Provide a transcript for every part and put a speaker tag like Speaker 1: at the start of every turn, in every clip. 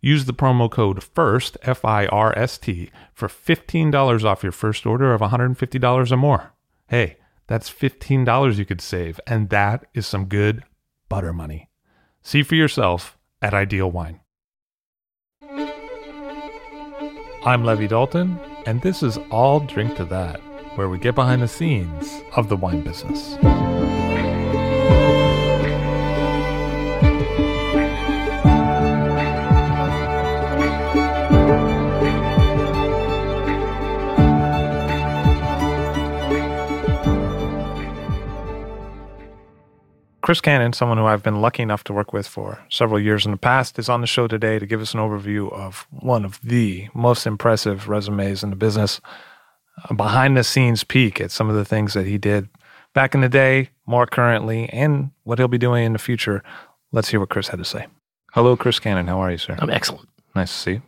Speaker 1: Use the promo code FIRST, F I R S T, for $15 off your first order of $150 or more. Hey, that's $15 you could save, and that is some good butter money. See for yourself at Ideal Wine. I'm Levi Dalton, and this is All Drink to That, where we get behind the scenes of the wine business. Chris Cannon, someone who I've been lucky enough to work with for several years in the past, is on the show today to give us an overview of one of the most impressive resumes in the business, a behind the scenes peek at some of the things that he did back in the day, more currently, and what he'll be doing in the future. Let's hear what Chris had to say. Hello, Chris Cannon. How are you, sir?
Speaker 2: I'm excellent.
Speaker 1: Nice to see you.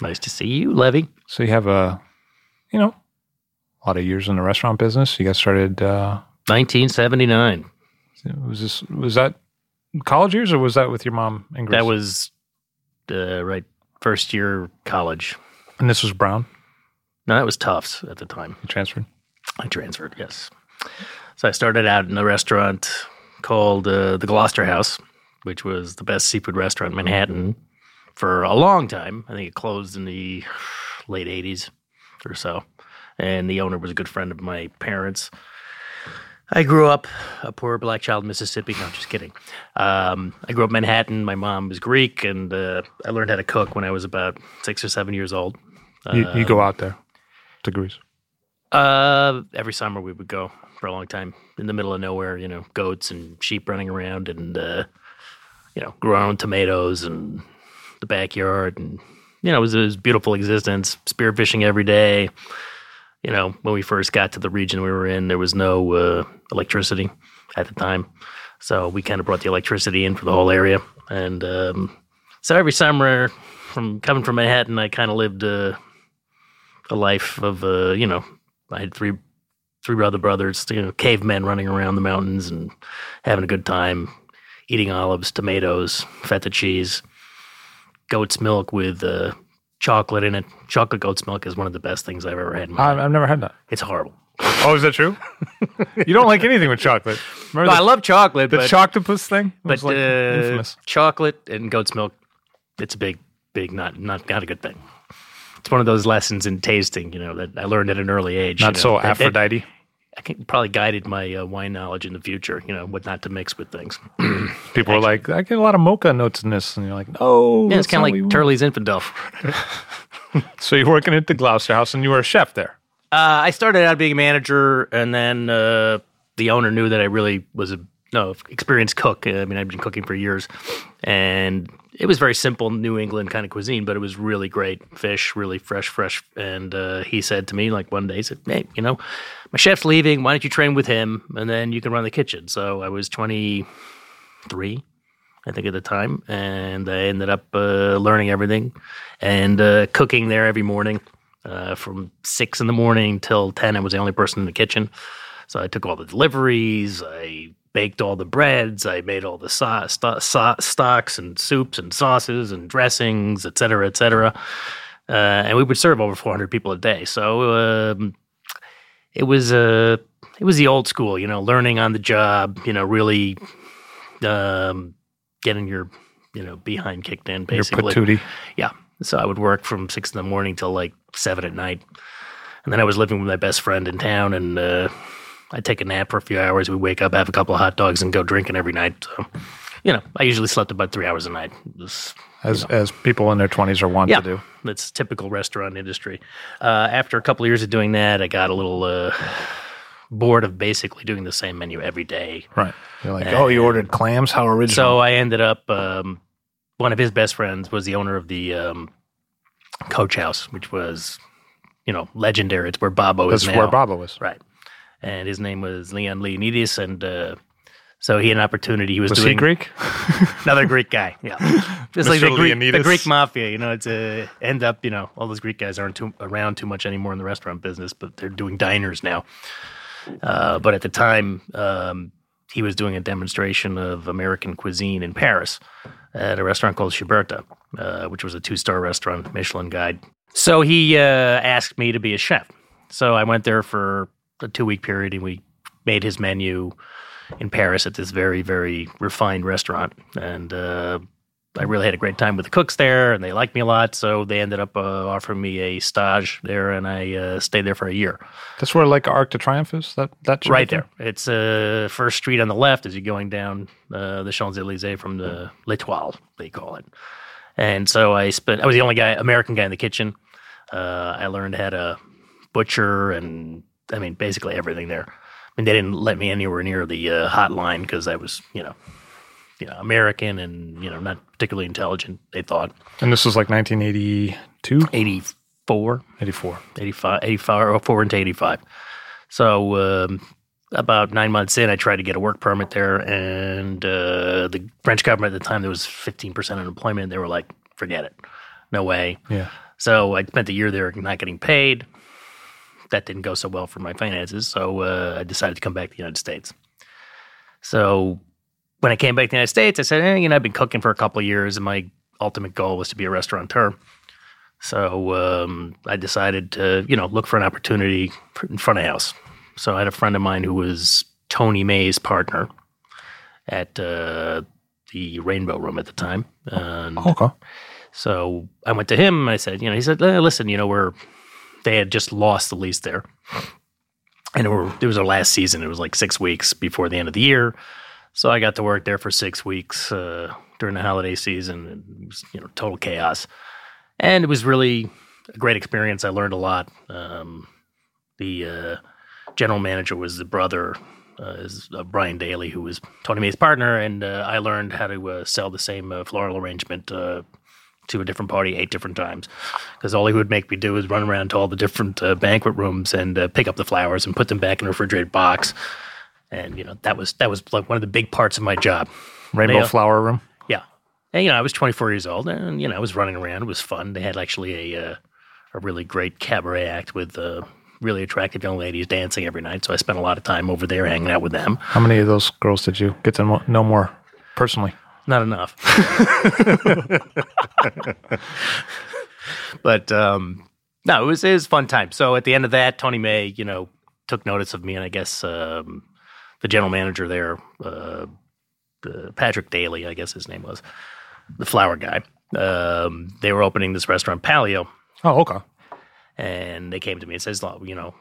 Speaker 2: Nice to see you, Levi.
Speaker 1: So you have a, you know, a lot of years in the restaurant business. You got started. Uh,
Speaker 2: 1979.
Speaker 1: Was this was that college years or was that with your mom and Grace?
Speaker 2: That was uh, right first year college.
Speaker 1: and this was Brown.
Speaker 2: No, that was Tufts at the time.
Speaker 1: You transferred.
Speaker 2: I transferred, yes. So I started out in a restaurant called uh, the Gloucester House, which was the best seafood restaurant in Manhattan for a long time. I think it closed in the late 80s or so. And the owner was a good friend of my parents. I grew up a poor black child in Mississippi. No, just kidding. Um, I grew up in Manhattan. My mom was Greek, and uh, I learned how to cook when I was about six or seven years old.
Speaker 1: You, you go out there to Greece.
Speaker 2: Uh, every summer we would go for a long time in the middle of nowhere. You know, goats and sheep running around, and uh, you know, our own tomatoes and the backyard, and you know, it was, it was a beautiful existence. Spearfishing every day. You know, when we first got to the region we were in, there was no uh, electricity at the time, so we kind of brought the electricity in for the whole area, and um, so every summer, from coming from Manhattan, I kind of lived uh, a life of uh, you know I had three three brother brothers, you know, cavemen running around the mountains and having a good time, eating olives, tomatoes, feta cheese, goat's milk with uh, chocolate in it. Chocolate goat's milk is one of the best things I've ever had in my
Speaker 1: I,
Speaker 2: life.
Speaker 1: I've never had that.
Speaker 2: It's horrible.
Speaker 1: Oh, is that true? you don't like anything with chocolate.
Speaker 2: No,
Speaker 1: Remember
Speaker 2: I
Speaker 1: the,
Speaker 2: love chocolate,
Speaker 1: the
Speaker 2: but,
Speaker 1: choctopus thing? It was
Speaker 2: but
Speaker 1: like
Speaker 2: uh,
Speaker 1: infamous.
Speaker 2: chocolate and goat's milk, it's a big, big, not not not a good thing. It's one of those lessons in tasting, you know, that I learned at an early age.
Speaker 1: Not
Speaker 2: you
Speaker 1: so
Speaker 2: know, that- that-
Speaker 1: Aphrodite.
Speaker 2: I think probably guided my uh, wine knowledge in the future. You know, what not to mix with things.
Speaker 1: People were like, I get a lot of mocha notes in this. And you're like, no.
Speaker 2: Yeah, it's kind of like. Turley's Infidel.
Speaker 1: So you're working at the Gloucester House and you were a chef there.
Speaker 2: Uh, I started out being a manager, and then uh, the owner knew that I really was a no experienced cook. I mean, I've been cooking for years, and it was very simple New England kind of cuisine, but it was really great fish, really fresh, fresh. And uh, he said to me, like one day, he said, "Hey, you know, my chef's leaving. Why don't you train with him, and then you can run the kitchen?" So I was twenty three. I think at the time, and I ended up uh, learning everything and uh, cooking there every morning uh, from six in the morning till ten. I was the only person in the kitchen, so I took all the deliveries. I baked all the breads. I made all the so- sto- so- stocks and soups and sauces and dressings, et cetera, et cetera. Uh, and we would serve over 400 people a day. So um, it was uh, it was the old school, you know, learning on the job. You know, really um, getting your you know behind kicked in, basically.
Speaker 1: Your patootie.
Speaker 2: Yeah. So I would work from six in the morning till like seven at night. And then I was living with my best friend in town and uh, I'd take a nap for a few hours. We'd wake up, have a couple of hot dogs, and go drinking every night. So you know, I usually slept about three hours a night. It was,
Speaker 1: as as people in their twenties are wont
Speaker 2: Yeah.
Speaker 1: to do.
Speaker 2: that's typical restaurant industry. Uh, after a couple of years of doing that, I got a little uh, bored of basically doing the same menu every day.
Speaker 1: Right. You're like, oh, you ordered clams? How original.
Speaker 2: So I ended up. Um, one of his best friends was the owner of the um, Coach House, which was, you know, legendary. It's where Babbo
Speaker 1: that's
Speaker 2: is now.
Speaker 1: where Babbo was.
Speaker 2: Right. And his name was Leon Lianides, and uh, so he had an opportunity. He was,
Speaker 1: Was he
Speaker 2: doing
Speaker 1: Greek?
Speaker 2: another Greek guy. Yeah, just like the Greek, the Greek mafia. You know, it's a end up. You know, all those Greek guys aren't too, around too much anymore in the restaurant business, but they're doing diners now. Uh, but at the time, um, he was doing a demonstration of American cuisine in Paris at a restaurant called Chiberta, uh, which was a two-star restaurant, Michelin guide. So he uh, asked me to be a chef. So I went there for a two-week period, and we made his menu in Paris at this very, very refined restaurant. And uh, I really had a great time with the cooks there, and they liked me a lot. So they ended up uh, offering me a stage there, and I uh, stayed there for a year.
Speaker 1: That's where like Arc de Triomphe is. That that
Speaker 2: Right there. It's uh, first street on the left as you're going down uh, the Champs Elysees from the L'Etoile, they call it. And so I spent. I was the only guy, American guy in the kitchen. Uh, I learned how to butcher and I mean basically everything there. I mean they didn't let me anywhere near the uh, hotline because I was you know you know American and you know not particularly intelligent. They thought
Speaker 1: And this was like 1982,
Speaker 2: 84.
Speaker 1: 84.
Speaker 2: 85, 85 or 4 into 85. So um, about nine months in, I tried to get a work permit there, and uh, the French government at the time there was 15% unemployment. They were like, forget it, no way.
Speaker 1: Yeah.
Speaker 2: So I spent a year there not getting paid. That didn't go so well for my finances, so uh, I decided to come back to the United States. So when I came back to the United States, I said, eh, you know, I've been cooking for a couple of years, and my ultimate goal was to be a restaurateur. So um, I decided to, you know, look for an opportunity in front of house. So I had a friend of mine who was Tony May's partner at uh, the Rainbow Room at the time. And
Speaker 1: Okay.
Speaker 2: so I went to him and I said, you know, he said, "Eh, listen, you know, we're, they had just lost the lease there. And it, were, it was our last season. It was like six weeks before the end of the year. So I got to work there for six weeks uh, during the holiday season. It was, you know, total chaos. And it was really a great experience. I learned a lot. Um, the uh, general manager was the brother, uh, is uh, Brian Daly, who was Tony May's partner, and uh, I learned how to uh, sell the same uh, floral arrangement uh, to a different party eight different times. Because all he would make me do is run around to all the different uh, banquet rooms and uh, pick up the flowers and put them back in a refrigerated box. And you know that was that was like one of the big parts of my job.
Speaker 1: Rainbow
Speaker 2: Yeah.
Speaker 1: Flower Room.
Speaker 2: Yeah. And, you know, I was 24 years old and, you know, I was running around. It was fun. They had actually a, uh, a really great cabaret act with uh, really attractive young ladies dancing every night. So I spent a lot of time over there hanging out with them.
Speaker 1: How many of those girls did you get to know more personally?
Speaker 2: Not enough. but um, no, it was, it was a fun time. So at the end of that, Tony May, you know, took notice of me. And I guess um, the general manager there, uh, uh, Patrick Daly, I guess his name was, the flower guy. Um, they were opening this restaurant, Palio,
Speaker 1: Oh, okay.
Speaker 2: and they came to me and says, you know,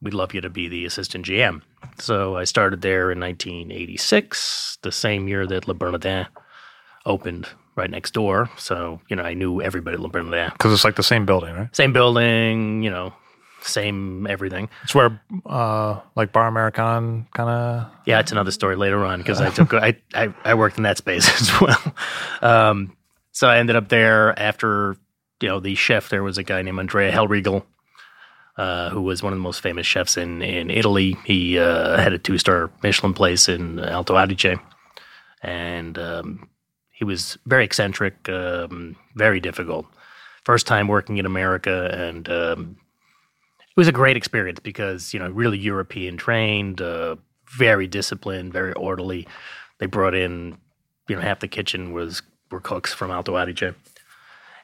Speaker 2: we'd love you to be the assistant GM. So I started there in 1986, the same year that Le Bernardin opened right next door. So, you know, I knew everybody Le Bernardin.
Speaker 1: Because it's like the same building, right?
Speaker 2: Same building, you know, same everything.
Speaker 1: It's where uh, like Bar Americain kind of.
Speaker 2: Yeah, it's another story later on because I took I, I I worked in that space as well. Um, so I ended up there after you know the chef. There was a guy named Andrea Hellrigl, uh, who was one of the most famous chefs in in Italy. He uh, had a two star Michelin place in Alto Adige, and um, he was very eccentric, um, very difficult. First time working in America, and um, it was a great experience because you know really European trained, uh, very disciplined, very orderly. They brought in, you know, half the kitchen was were cooks from Alto Adige,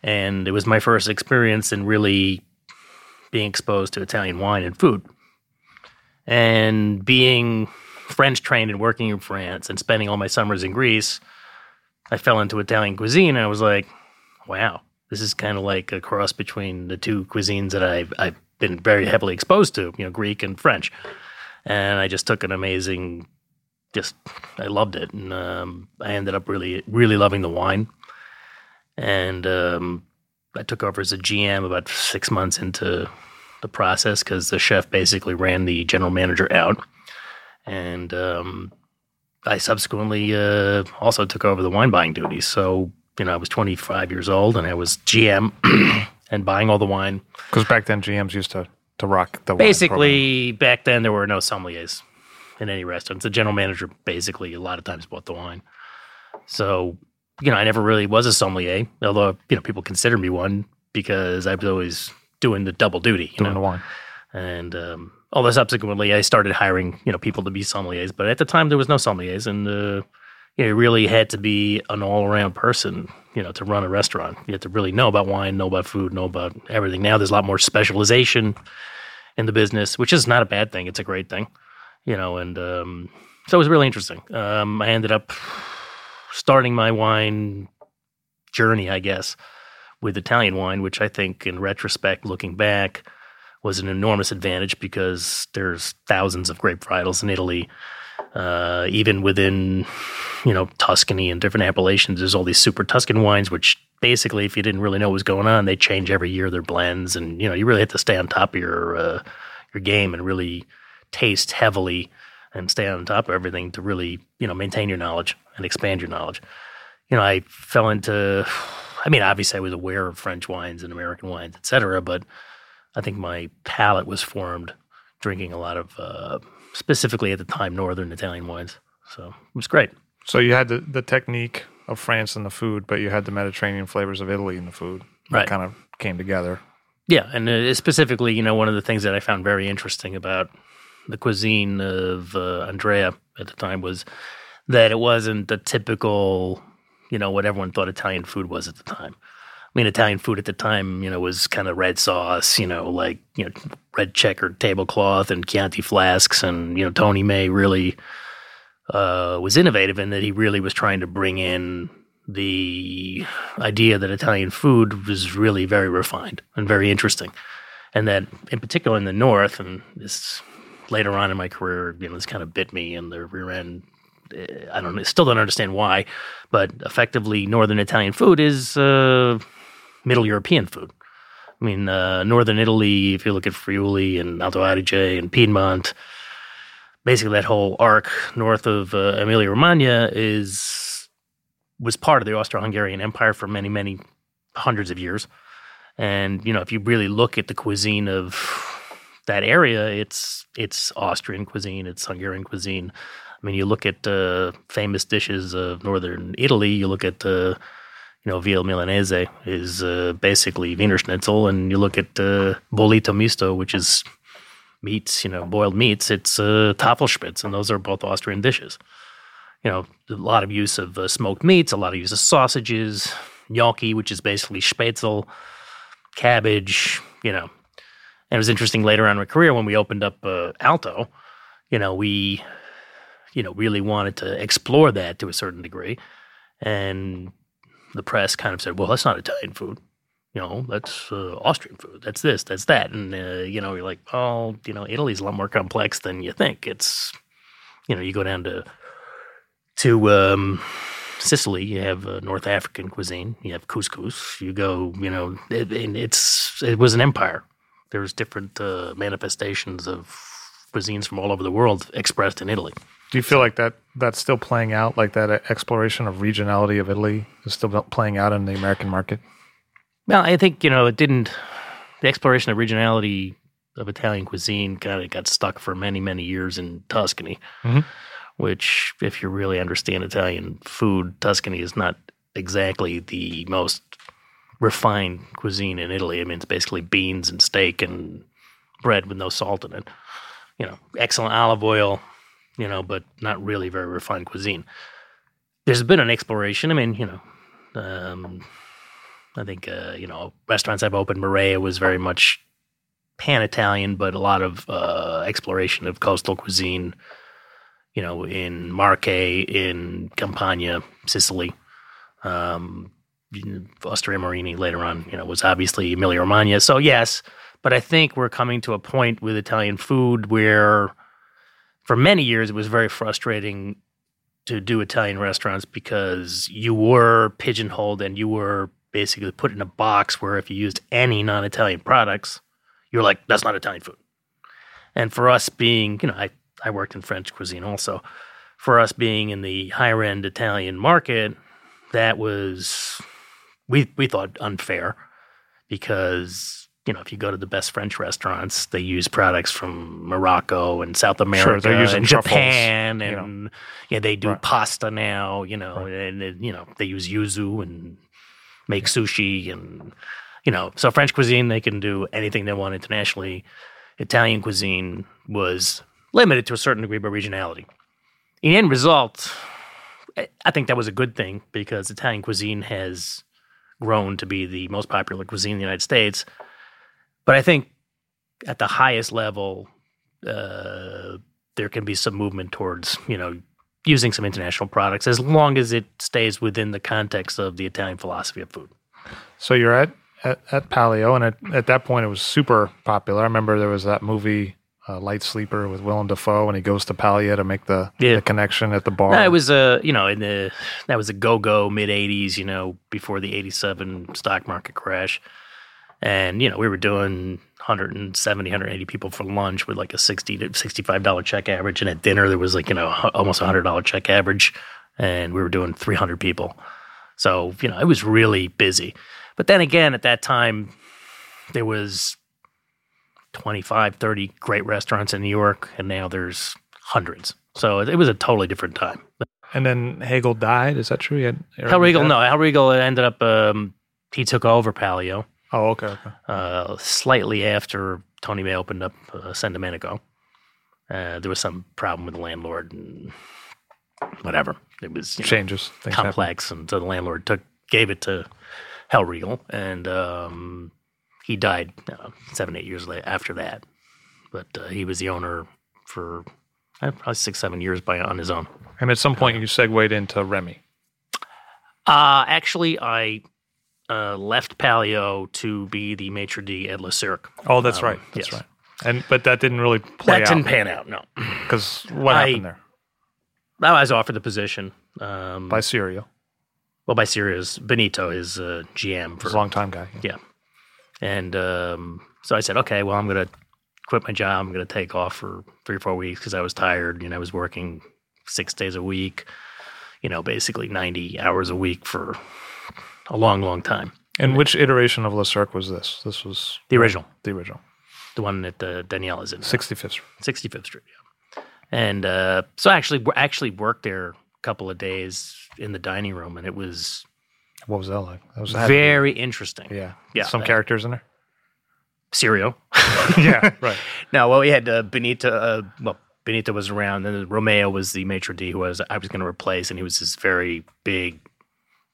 Speaker 2: and it was my first experience in really being exposed to Italian wine and food, and being French trained and working in France and spending all my summers in Greece. I fell into Italian cuisine, and I was like, wow, this is kind of like a cross between the two cuisines that I've I've been very heavily exposed to, you know, Greek and French. And I just took an amazing just I loved it, and um, I ended up really really loving the wine. And um, I took over as a GM about six months into the process because the chef basically ran the general manager out, and um, I subsequently uh, also took over the wine buying duties. So you know I was 25 years old and I was GM and buying all the wine.
Speaker 1: Because back then GMs used to to rock the wine
Speaker 2: Basically, back then there were no sommeliers in any restaurants. The general manager basically a lot of times bought the wine. So, you know, I never really was a sommelier, although, you know, people consider me one because I was always doing the double duty, you
Speaker 1: doing
Speaker 2: know.
Speaker 1: the wine.
Speaker 2: And um, although subsequently I started hiring, you know, people to be sommeliers, but at the time there was no sommeliers, and uh, you know, you really had to be an all-around person, you know, to run a restaurant. You had to really know about wine, know about food, know about everything. Now there's a lot more specialization in the business, which is not a bad thing. It's a great thing, you know, and um, so it was really interesting. Um, I ended up starting my wine journey, I guess, with Italian wine, which I think, in retrospect, looking back, was an enormous advantage because there's thousands of grape varietals in Italy. Uh, even within, you know, Tuscany and different appellations, there's all these super Tuscan wines, which basically, if you didn't really know what was going on, they change every year their blends, and you know, you really have to stay on top of your uh, your game and really taste heavily and stay on top of everything to really, you know, maintain your knowledge and expand your knowledge. You know, I fell into, I mean, obviously I was aware of French wines and American wines, et cetera, but I think my palate was formed drinking a lot of, uh, specifically at the time, Northern Italian wines. So it was great.
Speaker 1: So you had the, the technique of France in the food, but you had the Mediterranean flavors of Italy in the food. That
Speaker 2: Right.
Speaker 1: kind of came together.
Speaker 2: Yeah, and uh, specifically, you know, one of the things that I found very interesting about the cuisine of uh, Andrea at the time was that it wasn't the typical, you know, what everyone thought Italian food was at the time. I mean, Italian food at the time, you know, was kind of red sauce, you know, like you know, red checkered tablecloth and Chianti flasks, and you know, Tony May really uh, was innovative in that he really was trying to bring in the idea that Italian food was really very refined and very interesting. And that, in particular, in the North, and this later on in my career, you know, this kind of bit me in the rear end. Eh, I don't, still don't understand why, but effectively, Northern Italian food is uh, Middle European food. I mean, uh, Northern Italy, if you look at Friuli and Alto Adige and Piedmont, basically that whole arc north of uh, Emilia Romagna is was part of the Austro-Hungarian Empire for many, many hundreds of years. And you know, if you really look at the cuisine of that area, it's it's Austrian cuisine, it's Hungarian cuisine. I mean, you look at uh, famous dishes of northern Italy. You look at uh, you know Via Milanese is uh, basically Wiener Schnitzel, and you look at uh, Bollito Misto, which is meats, you know, boiled meats. It's uh, Tafelspitz, and those are both Austrian dishes. You know, a lot of use of uh, smoked meats, a lot of use of sausages, gnocchi, which is basically spätzle, cabbage. You know, and it was interesting later on in my career when we opened up uh, Alto. You know, we, you know, really wanted to explore that to a certain degree, and the press kind of said, "Well, that's not Italian food." you know, that's uh, Austrian food. That's this, that's that. And, uh, you know, you're like, oh, you know, Italy's a lot more complex than you think. It's, you know, you go down to, to um, Sicily, you have uh, North African cuisine, you have couscous. You go, you know, it, and it's, it was an empire. There's different uh, manifestations of cuisines from all over the world expressed in Italy.
Speaker 1: Do you feel like that that's still playing out, like that exploration of regionality of Italy is still playing out in the American market?
Speaker 2: Well, I think you know it didn't. The exploration of regionality of Italian cuisine kind of got stuck for many, many years in Tuscany.
Speaker 1: Mhm.
Speaker 2: Which, if you really understand Italian food, Tuscany is not exactly the most refined cuisine in Italy. I mean, it's basically beans and steak and bread with no salt in it. You know, excellent olive oil. You know, but not really very refined cuisine. There's been an exploration. I mean, you know. Um, I think uh, you know restaurants I've opened. Marea was very much pan Italian, but a lot of uh, exploration of coastal cuisine. You know, in Marche, in Campania, Sicily, um, Osteria Morini later on. You know, was obviously Emilia Romagna. So yes, but I think we're coming to a point with Italian food where for many years it was very frustrating to do Italian restaurants because you were pigeonholed and you were basically put in a box where if you used any non-Italian products, you're like, that's not Italian food. And for us being, you know, I, I worked in French cuisine also. For us being in the higher end Italian market, that was we we thought unfair because you know if you go to the best French restaurants, they use products from Morocco and South America,
Speaker 1: they're using
Speaker 2: and
Speaker 1: truffles,
Speaker 2: Japan,
Speaker 1: you
Speaker 2: and yeah, they do
Speaker 1: Right.
Speaker 2: pasta now. You know, and, and you know they use yuzu and make sushi and you know so French cuisine they can do anything they want internationally. Italian cuisine was limited to a certain degree by regionality. In the end result, I think that was a good thing because Italian cuisine has grown to be the most popular cuisine in the United States. But I think at the highest level, uh, there can be some movement towards you know using some international products as long as it stays within the context of the Italian philosophy of food.
Speaker 1: So you're at, at, at Palio, and at, at that point it was super popular. I remember there was that movie, uh, Light Sleeper, with Willem Dafoe, and he goes to Palio to make the,
Speaker 2: Yeah.
Speaker 1: the connection at the bar.
Speaker 2: No, it was a you know in the that was a go go mid '80s, you know, before the '87 stock market crash, and you know we were doing 170, 180 people for lunch with like a 60 to 65 dollar check average, and at dinner there was like you know almost a hundred dollar check average, and we were doing 300 people, so you know it was really busy. But then again, at that time, there was 25, 30 great restaurants in New York, and now there's hundreds. So it, it was a totally different time.
Speaker 1: and then Hellrigl died. Is that true? He had
Speaker 2: Hellrigl, no, Hellrigl ended up, um, he took over Palio
Speaker 1: Oh, okay. okay.
Speaker 2: uh, slightly after Tony May opened up uh, San Domenico. Uh, there was some problem with the landlord and whatever. It was you know,
Speaker 1: Changes. Happen.
Speaker 2: complex, and so the landlord took gave it to Hellrigl, and um, he died uh, seven, eight years later after that. But uh, he was the owner for uh, probably six, seven years by on his own.
Speaker 1: And at some point you segued into Remi.
Speaker 2: Uh, actually, I uh, left Palio to be the maitre d' at Le Cirque.
Speaker 1: Oh, that's
Speaker 2: Um,
Speaker 1: right. That's
Speaker 2: yes.
Speaker 1: right. And but that didn't really play
Speaker 2: That didn't pan out. No,
Speaker 1: because what
Speaker 2: I-
Speaker 1: happened there?
Speaker 2: I was offered the position. Um,
Speaker 1: By Sirio,
Speaker 2: well, by Sirius Benito, is uh, GM for
Speaker 1: a long time guy.
Speaker 2: Yeah. And um, so I said, okay, well, I'm going to quit my job. I'm going to take off for three or four weeks because I was tired. You know, I was working six days a week, you know, basically 90 hours a week for a long, long time.
Speaker 1: And which iteration of Le Cirque was this? This was
Speaker 2: The original,
Speaker 1: the original,
Speaker 2: the one that uh, Daniel is in.
Speaker 1: 65th Street.
Speaker 2: 65th Street. Yeah. And uh, so I actually, actually worked there a couple of days in the dining room, and it was
Speaker 1: What was that like? That was
Speaker 2: very interesting.
Speaker 1: yeah,
Speaker 2: Yeah.
Speaker 1: Some characters in there.
Speaker 2: Sirio.
Speaker 1: yeah, right.
Speaker 2: No, well, we had uh, Benito. Uh, well, Benito was around, and Romeo was the maitre d' who was I was going to replace, and he was this very big,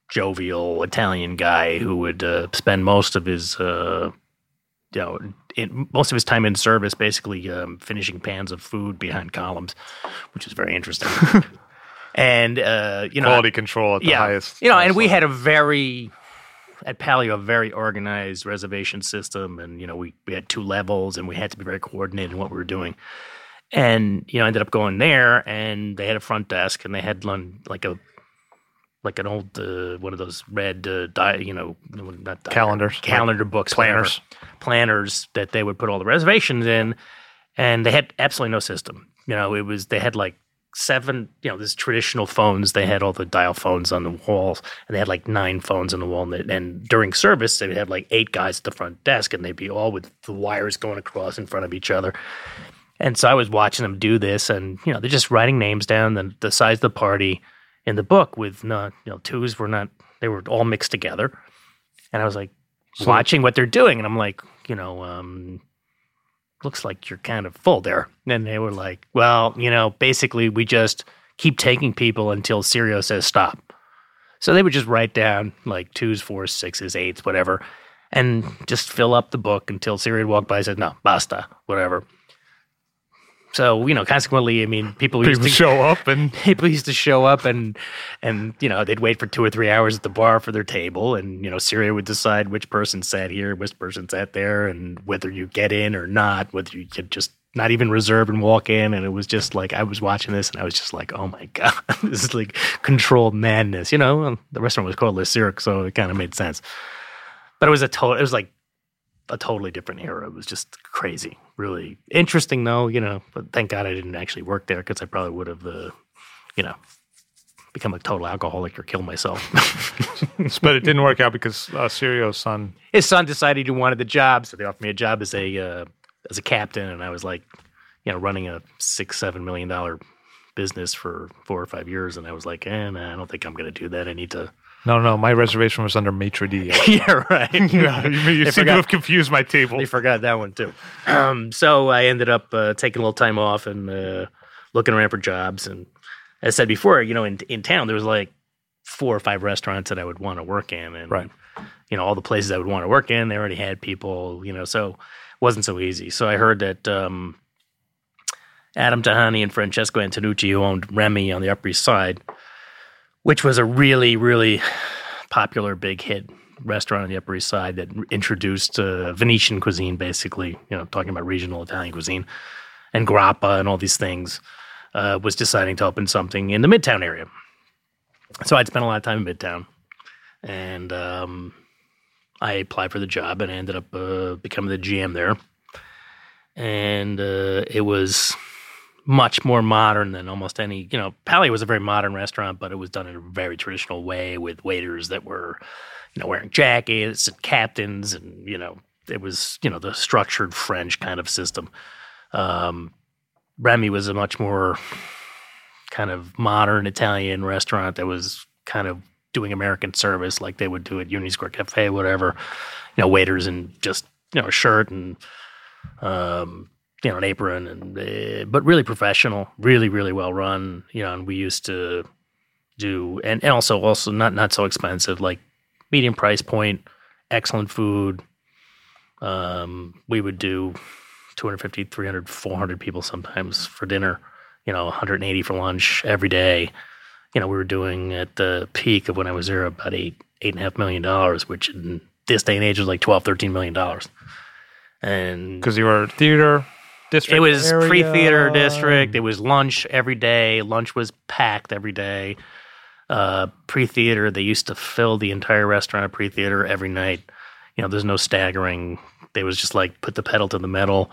Speaker 2: jovial Italian guy who would uh, spend most of his, uh, you know, in, most of his time in service, basically um, finishing pans of food behind columns, which is very interesting. and uh, you know,
Speaker 1: Quality control at the
Speaker 2: yeah,
Speaker 1: highest.
Speaker 2: you know, and
Speaker 1: highest
Speaker 2: we had a very at Palio a very organized reservation system, and you know we we had two levels, and we had to be very coordinated in what we were doing. And you know, I ended up going there, and they had a front desk, and they had like a like an old uh, one of those red uh, di- you know not diary-
Speaker 1: Calendars,
Speaker 2: calendar books whatever,
Speaker 1: planners.
Speaker 2: planners that they would put all the reservations in, and they had absolutely no system. You know, it was they had like seven, you know, this traditional phones. They had all the dial phones on the walls, and they had like nine phones on the wall. And, and during service, they would have like eight guys at the front desk, and they'd be all with the wires going across in front of each other. And so I was watching them do this, and you know, they're just writing names down, the, the size of the party in the book with not, you know, twos were not, they were all mixed together. And I was like
Speaker 1: So-
Speaker 2: watching what they're doing, and I'm like, you know, um, looks like you're kind of full there. And they were like, well, you know, basically we just keep taking people until Sirio says stop. So they would just write down like twos, fours, sixes, eights, whatever, and just fill up the book until Sirio would walk by and said, no, basta, whatever. So, you know, consequently, I mean, people used to
Speaker 1: show up and
Speaker 2: people used to show up and and you know they'd wait for two or three hours at the bar for their table and you know Sirio would decide which person sat here which person sat there and whether you get in or not whether you could just not even reserve and walk in. And it was just like, I was watching this and I was just like, oh my God, this is like controlled madness. You know, the restaurant was called Le Cirque, so it kind of made sense. But it was a total, it was like a totally different era. It was just crazy, really interesting though, you know, but thank God I didn't actually work there because I probably would have, uh, you know, become a total alcoholic or kill myself.
Speaker 1: but it didn't work out because uh, Sirio's son.
Speaker 2: His son decided he wanted the job, so they offered me a job as a uh, as a captain, and I was like, you know, running a six seven million dollar business for four or five years, and I was like, eh, nah, I don't think I'm going to do that. I need to.
Speaker 1: No, no, my reservation was under maitre d.
Speaker 2: yeah, right.
Speaker 1: you, you seem
Speaker 2: forgot-
Speaker 1: to have confused my table.
Speaker 2: They forgot that one too. Um, so I ended up uh, taking a little time off and uh, looking around for jobs. And as I said before, you know, in in town there was like four or five restaurants that I would want to work in, and
Speaker 1: Right.
Speaker 2: you know, all the places I would want to work in, they already had people, you know, so it wasn't so easy. So I heard that um, Adam Tihany and Francesco Antonucci, who owned Remi on the Upper East Side, which was a really, really popular big hit restaurant on the Upper East Side that introduced uh, Venetian cuisine, basically, you know, talking about regional Italian cuisine and grappa and all these things, uh, was deciding to open something in the Midtown area. So I'd spent a lot of time in Midtown, and um, I applied for the job and I ended up uh, becoming the GM there. And uh, it was much more modern than almost any, you know, Palio was a very modern restaurant, but it was done in a very traditional way with waiters that were, you know, wearing jackets and captains and, you know, it was, you know, the structured French kind of system. Um, Remi was a much more kind of modern Italian restaurant that was kind of doing American service like they would do at Union Square Cafe, whatever. You know, waiters in just you know a shirt and um, you know an apron, and uh, but really professional, really really well run. You know, and we used to do and, and also also not not so expensive, like medium price point, excellent food. Um, we would do 250, 300, 400 people sometimes for dinner you know, 180 for lunch every day. You know, we were doing at the peak of when I was there about eight, eight and a half million dollars, which in this day and age was like 12, 13 million dollars. And
Speaker 1: Because you were theater district.
Speaker 2: it was pre theater district. It was lunch every day. Lunch was packed every day. Uh, pre theater, they used to fill the entire restaurant pre theater every night. You know, there's no staggering. They was just like put the pedal to the metal.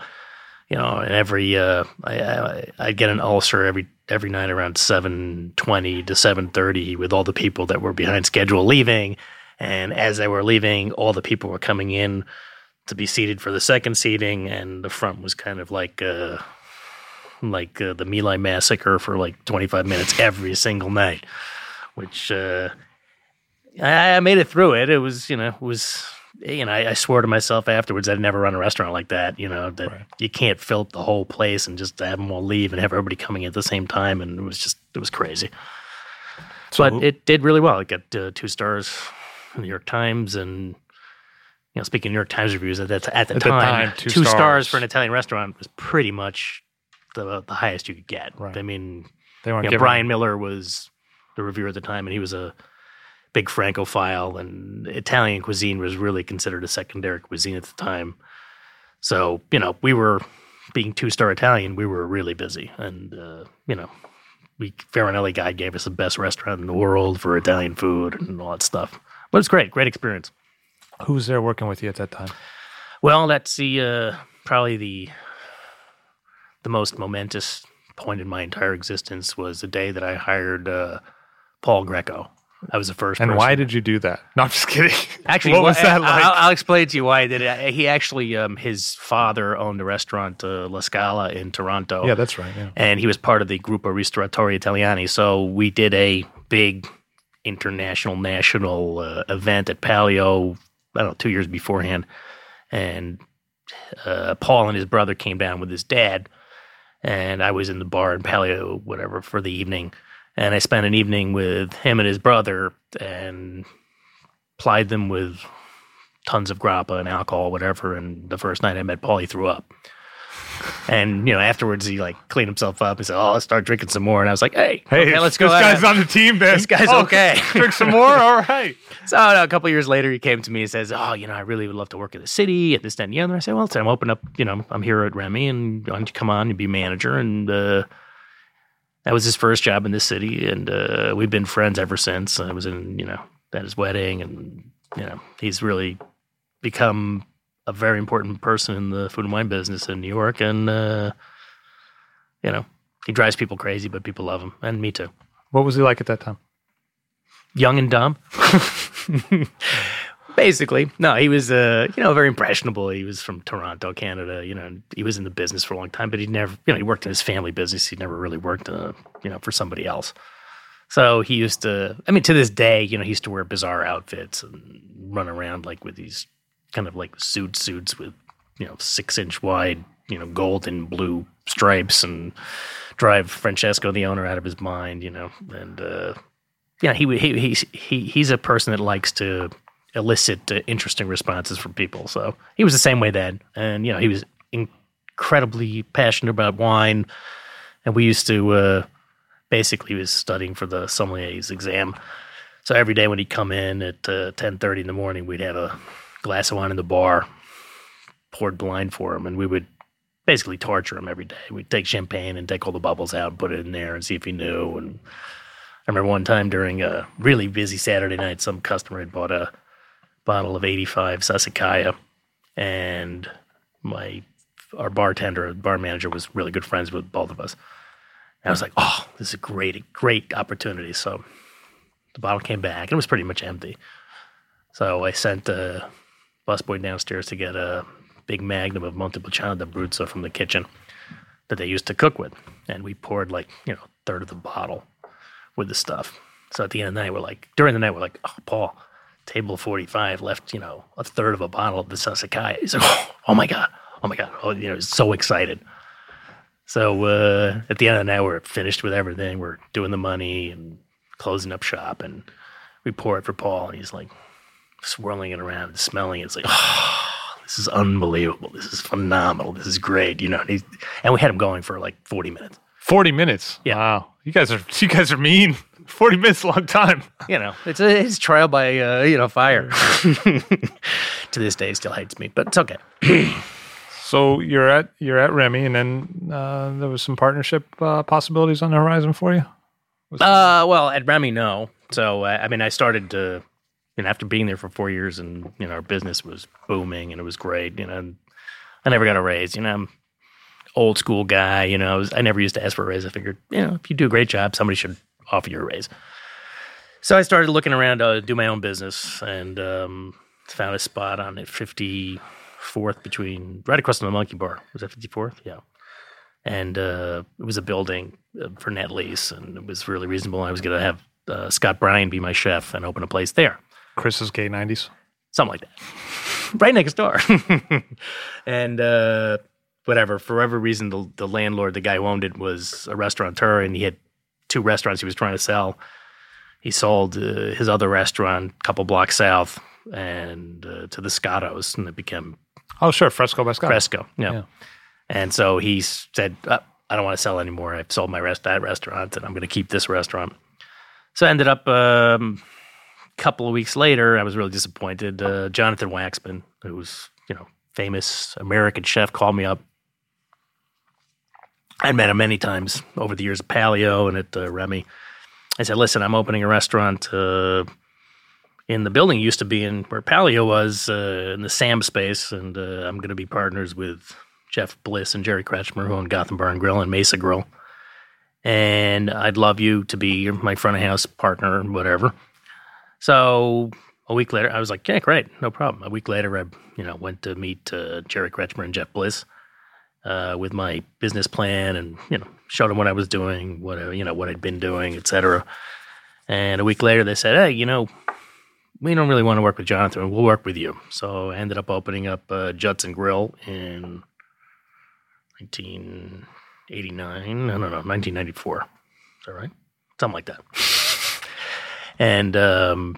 Speaker 2: You know, and every uh, I, I I'd get an ulcer every every night around seven twenty to seven thirty with all the people that were behind schedule leaving, and as they were leaving, all the people were coming in to be seated for the second seating, and the front was kind of like uh, like uh, the My massacre for like 25 minutes every single night, which uh, I, I made it through it. It was you know it was you know I, I swore to myself afterwards I'd never run a restaurant like that. You know that
Speaker 1: Right.
Speaker 2: you can't fill up the whole place and just have them all leave and have everybody coming at the same time, and it was just it was crazy.
Speaker 1: So-
Speaker 2: but it did really well. It got uh, two stars in the New York Times and you know, speaking of New York Times reviews at that at the,
Speaker 1: At the
Speaker 2: time,
Speaker 1: time, two
Speaker 2: two, stars.
Speaker 1: stars.
Speaker 2: for an Italian restaurant was pretty much the the highest you could get.
Speaker 1: Right.
Speaker 2: I mean,
Speaker 1: They weren't
Speaker 2: you know, Bryan Miller was the reviewer at the time, and he was a big Francophile, and Italian cuisine was really considered a secondary cuisine at the time. So you know, we were being two star Italian, we were really busy, and uh, you know. We Farinelli guy gave us the best restaurant in the world for Italian food and all that stuff. But it's great, great experience.
Speaker 1: Who was there working with you at that time?
Speaker 2: Well, that's the uh, probably the the most momentous point in my entire existence was the day that I hired uh, Paul Grieco. I was the first.
Speaker 1: And
Speaker 2: person.
Speaker 1: why did you do that? No, I'm just kidding.
Speaker 2: Actually,
Speaker 1: what was
Speaker 2: wh-
Speaker 1: that
Speaker 2: I-
Speaker 1: like?
Speaker 2: I'll, I'll explain to you why I did it. He actually, um, his father owned a restaurant, uh, La Scala, in Toronto.
Speaker 1: yeah, that's right. Yeah.
Speaker 2: and he was part of the Gruppo Ristoratori Italiani. So we did a big international national uh, event at Palio. I don't know, two years beforehand, and uh, Paul and his brother came down with his dad, and I was in the bar in Palio, whatever, for the evening, and I spent an evening with him and his brother, and plied them with tons of grappa and alcohol, whatever. And the first night I met Paul, he threw up. And you know, afterwards he like cleaned himself up. He said, "Oh, let's start drinking some more." And I was like, "Hey,
Speaker 1: Hey,
Speaker 2: okay, let's go."
Speaker 1: This guy's on the team, man.
Speaker 2: This guy's
Speaker 1: Oh,
Speaker 2: okay.
Speaker 1: Drink some more. All right.
Speaker 2: So no, a couple years later, he came to me and says, "Oh, you know, I really would love to work in the city and this, that, and the other." I said, "Well, I'm open up. You know, I'm here at Remi, and why don't you come on and be manager?" And uh, that was his first job in this city, and uh, we've been friends ever since. I was in, you know, at his wedding, and you know, he's really become a very important person in the food and wine business in New York, and uh, you know, he drives people crazy, but people love him, and me too.
Speaker 1: What was he like at that time?
Speaker 2: young and dumb. Basically, no, he was, uh, you know, very impressionable. He was from Toronto, Canada. You know, he was in the business for a long time, but he never, you know, he worked in his family business. He never really worked, uh, you know, for somebody else. So he used to, I mean, to this day, you know, he used to wear bizarre outfits and run around like with these kind of like suit suits with, you know, six inch wide, you know, gold and blue stripes and drive Francesco, the owner, out of his mind, you know, and, uh, yeah, he he he's he he's a person that likes to elicit uh, interesting responses from people. So he was the same way then, and you know he was incredibly passionate about wine, and we used to uh, basically he was studying for the sommelier's exam. So every day when he'd come in at uh, ten thirty in the morning, we'd have a glass of wine in the bar, poured blind for him, and we would basically torture him every day. We'd take champagne and take all the bubbles out, and put it in there, and see if he knew and I remember one time during a really busy Saturday night, some customer had bought a bottle of 85 Sassicaia, and my our bartender, bar manager, was really good friends with both of us. And I was like, "Oh, this is a great, great opportunity." So the bottle came back, and it was pretty much empty. So I sent a busboy downstairs to get a big magnum of Montepulciano d'Abruzzo from the kitchen that they used to cook with, and we poured like you know a third of the bottle with the stuff. So at the end of the night, we're like, during the night, we're like, oh, Paul, table 45 left, you know, a third of a bottle of the Sassicaia. He's like, oh, oh my God. Oh my God. Oh, you know, he's so excited. So uh, at the end of the night, we're finished with everything. We're doing the money and closing up shop. And we pour it for Paul. And he's like swirling it around and smelling it. It's like, oh, this is unbelievable. This is phenomenal. This is great. You know, and, he's, and we had him going for like 40 minutes.
Speaker 1: Forty minutes.
Speaker 2: Yeah.
Speaker 1: Wow. You guys are you guys are mean. Forty minutes, a long time.
Speaker 2: you know, it's a it's trial by uh, you know fire. to this day, still hates me, but it's okay.
Speaker 1: So you're at you're at Remi, and then uh, there was some partnership uh, possibilities on the horizon for you.
Speaker 2: Uh, well, at Remi, no. So uh, I mean, I started to, know, after being there for four years, and you know, our business was booming and it was great. You know, and I never got a raise. You know, I'm old school guy. You know, I, was, I never used to ask for a raise. I figured, you know, if you do a great job, somebody should offer you a raise. So I started looking around to do my own business and um, found a spot on it 54th between right across from the Monkey Bar. Was that 54th? Yeah. And uh, it was a building uh, for net lease, and it was really reasonable. I was going to have uh, Scott Bryan be my chef and open a place there,
Speaker 1: Chris's gay nineties.
Speaker 2: something like that, right next door. and uh, whatever, for whatever reason, the, the landlord, the guy who owned it, was a restaurateur, and he had two restaurants he was trying to sell. He sold uh, his other restaurant a couple blocks south and uh, to the Scottos, and it became
Speaker 1: Oh, sure, Fresco by Scotto.
Speaker 2: Fresco. Yeah.
Speaker 1: Yeah.
Speaker 2: And so he said, "Uh, I don't want to sell anymore. I've sold my rest that restaurant, and I'm going to keep this restaurant. So I ended up um, couple of weeks later. I was really disappointed. Uh, Jonathan Waxman, who's you know famous American chef, called me up. I'd met him many times over the years at Palio and at uh, Remi. I said, "Listen, I'm opening a restaurant." Uh, in the building used to be in where Palio was uh, in the Sam space, and uh, I'm going to be partners with Jeff Bliss and Jerry Kretchmer, who own Gotham Bar and Grill and Mesa Grill. And I'd love you to be my front of house partner, whatever. So a week later, I was like, "Yeah, great, no problem." A week later, I you know went to meet uh, Jerry Kretchmer and Jeff Bliss uh, with my business plan, and you know showed them what I was doing, what I, you know what I'd been doing, etc. And a week later, they said, "Hey, you know, we don't really want to work with Jonathan. We'll work with you." So I ended up opening up uh, Judson Grill in 1989. No, no, no, 1994. Is that right? Something like that. And um,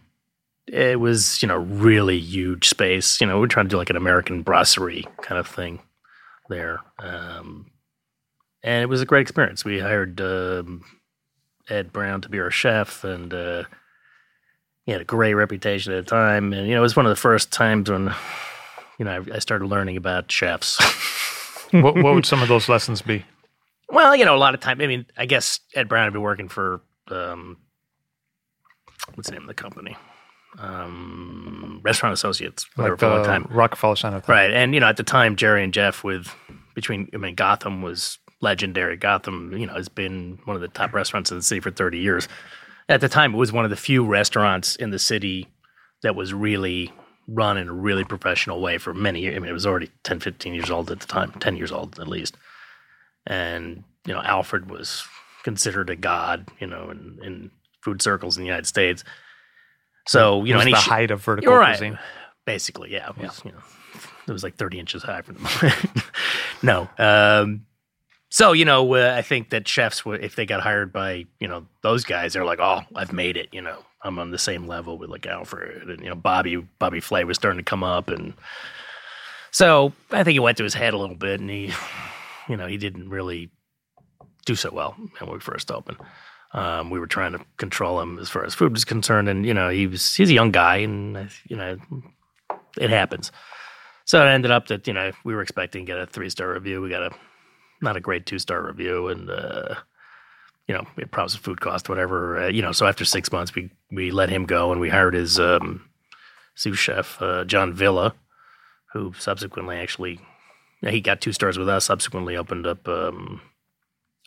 Speaker 2: it was, you know, really huge space. You know, we're trying to do like an American brasserie kind of thing. there. Um, and it was a great experience. We hired um, Ed Brown to be our chef, and uh, he had a great reputation at the time. And you know, it was one of the first times when you know I, I started learning about chefs.
Speaker 1: what, what would some of those lessons be?
Speaker 2: well, you know, a lot of time. I mean, I guess Ed Brown had been working for um, what's the name of the company? Um, Restaurant Associates, whatever,
Speaker 1: Like
Speaker 2: for a long time.
Speaker 1: Rockefeller Center thing.
Speaker 2: Right. And, you know, at the time, Jerry and Jeff with between, I mean, Gotham was legendary. Gotham, you know, has been one of the top restaurants in the city for 30 years. At the time, it was one of the few restaurants in the city that was really run in a really professional way for many years. I mean, it was already 10, 15 years old at the time, 10 years old at least. And, you know, Alfred was considered a god, you know, in, in food circles in the United States. So, you
Speaker 1: it
Speaker 2: know,
Speaker 1: was
Speaker 2: any
Speaker 1: the
Speaker 2: sh-
Speaker 1: height of vertical
Speaker 2: right.
Speaker 1: cuisine.
Speaker 2: Basically, yeah. It was, you know, it was like 30 inches high from the moment. No. Um, so, you know, uh, I think that chefs, if they got hired by, you know, those guys, they're like, oh, I've made it, you know, I'm on the same level with like Alfred and, you know, Bobby, Bobby Flay was starting to come up. And so I think it went to his head a little bit and he, you know, he didn't really do so well when we first opened. Um, we were trying to control him as far as food was concerned, and you know he was he's a young guy, and you know it happens. So it ended up that you know we were expecting to get a three star review. We got a not a great two star review, and uh, you know it problems with food cost, whatever. Uh, you know, so after six months, we we let him go, and we hired his um, sous chef uh, John Villa, who subsequently actually he got two stars with us. Subsequently opened up um,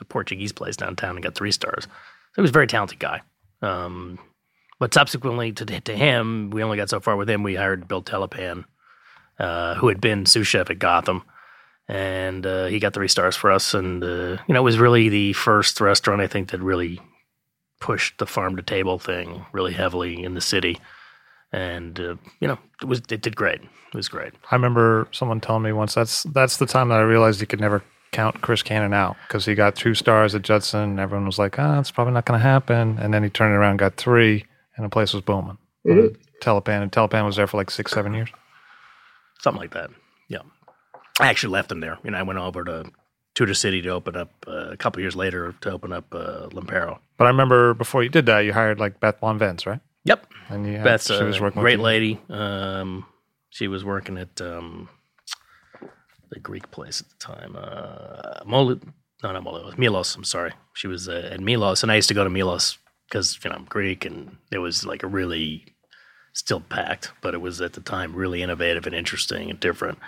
Speaker 2: a Portuguese place downtown and got three stars. So he was a very talented guy. Um, but subsequently to, to him, we only got so far with him. We hired Bill Telepan, uh, who had been sous chef at Gotham, and uh, he got three stars for us. And uh, you know, it was really the first restaurant I think that really pushed the farm to table thing really heavily in the city. And uh, you know, it was it did great. It was great.
Speaker 1: I remember someone telling me once that's that's the time that I realized you could never count Chris Cannon out because he got two stars at Judson. And everyone was like, "Ah, it's probably not going to happen." And then he turned around, got three, and the place was booming.
Speaker 3: Mhm.
Speaker 1: Telepan and Telepan was there for like six, seven years.
Speaker 2: something like that. Yeah, I actually left him there. You know, I went over to Tudor City to open up uh, a couple years later to open up uh, L'Impero.
Speaker 1: But I remember before you did that, you hired like Beth von Benz, right?
Speaker 2: Yep,
Speaker 1: And you had,
Speaker 2: Beth's
Speaker 1: she
Speaker 2: a
Speaker 1: was working
Speaker 2: great
Speaker 1: with
Speaker 2: lady. Um, she was working at um, the Greek place at the time. Uh, Mol- no, not Molo. Milos. I'm sorry. She was uh, at Milos, and I used to go to Milos because you know I'm Greek, and it was like a really still packed, but it was at the time really innovative and interesting and different.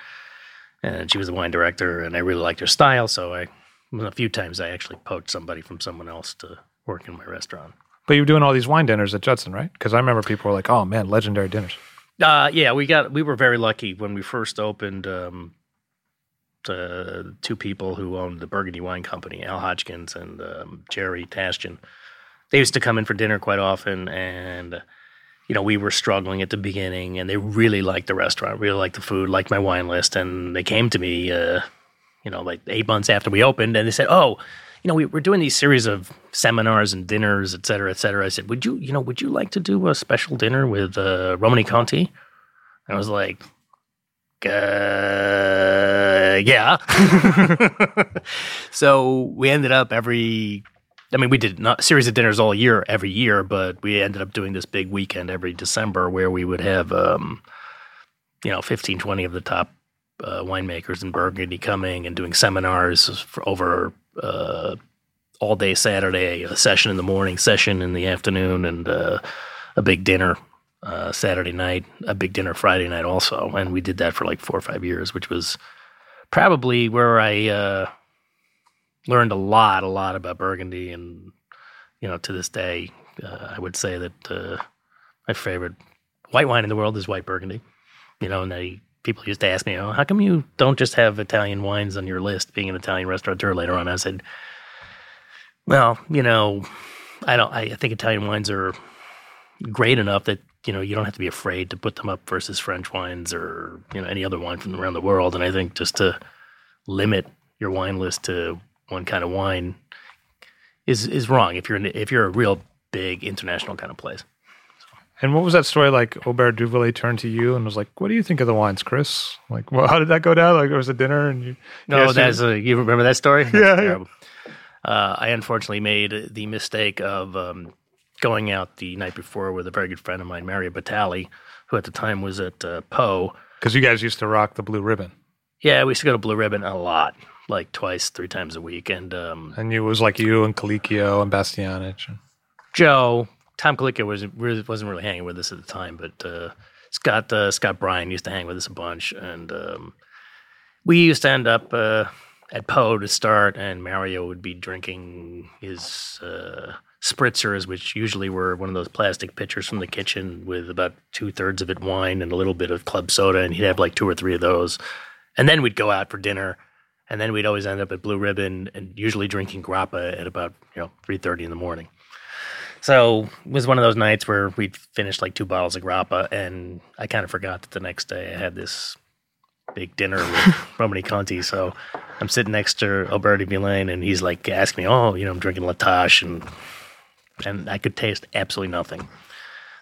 Speaker 2: And she was the wine director, and I really liked her style. So I, a few times, I actually poached somebody from someone else to work in my restaurant.
Speaker 1: But you were doing all these wine dinners at Judson, right? Because I remember people were like, "Oh man, legendary dinners."
Speaker 2: Uh, yeah, we got we were very lucky when we first opened. Um, the two people who owned the Burgundy Wine Company, Al Hodgkins and um, Jerry Tashjian, they used to come in for dinner quite often, and you know we were struggling at the beginning, and they really liked the restaurant, really liked the food, liked my wine list, and they came to me, uh, you know, like eight months after we opened, and they said, "Oh." You know, we, we're doing these series of seminars and dinners, et cetera, et cetera. I said, "Would you, you know, would you like to do a special dinner with uh, Romanée-Conti?" I was like, uh, yeah. so we ended up every, I mean, we did not series of dinners all year, every year, but we ended up doing this big weekend every December where we would have, um, you know, 15, 20 of the top uh, winemakers in Burgundy coming and doing seminars for over uh, all day Saturday, a session in the morning, session in the afternoon, and uh, a big dinner uh, Saturday night, a big dinner Friday night also, and we did that for like four or five years, which was probably where I uh, learned a lot, a lot about Burgundy, and you know, to this day, uh, I would say that uh, my favorite white wine in the world is white Burgundy. You know, and they people used to ask me, "Oh, how come you don't just have Italian wines on your list?" Being an Italian restaurateur later on, I said, "Well, you know, I don't. I, I think Italian wines are." great enough that you know you don't have to be afraid to put them up versus French wines or you know any other wine from around the world. And I think just to limit your wine list to one kind of wine is is wrong if you're in, if you're a real big international kind of place.
Speaker 1: And what was that story like? Aubert de Villaine turned to you and was like, "What do you think of the wines, Chris? Like, well, how did that go down? Like, it was a dinner and you."
Speaker 2: No, that's a, you remember that story? That's
Speaker 1: Yeah, yeah.
Speaker 2: Uh, I unfortunately made the mistake of um, going out the night before with a very good friend of mine, Mario Batali, who at the time was at uh, Po.
Speaker 1: because you guys used to rock the blue ribbon,
Speaker 2: Yeah, we used to go to Blue Ribbon a lot, like twice, three times a week. And um,
Speaker 1: and it was like you and Colicchio and Bastianich. And,
Speaker 2: Joe, Tom Colicchio was wasn't really hanging with us at the time, but uh, Scott uh, Scott Bryan used to hang with us a bunch, and um, we used to end up uh, at Po to start, and Mario would be drinking his uh, spritzers, which usually were one of those plastic pitchers from the kitchen with about two thirds of it wine and a little bit of club soda, and he'd have like two or three of those, and then we'd go out for dinner. And then we'd always end up at Blue Ribbon, and usually drinking grappa at about you know three thirty in the morning. So it was one of those nights where we'd finished like two bottles of grappa, and I kind of forgot that the next day I had this big dinner with Romanée-Conti. So I'm sitting next to Aubert de Villaine, and he's like asking me, "Oh, you know, I'm drinking La Tâche," and and I could taste absolutely nothing.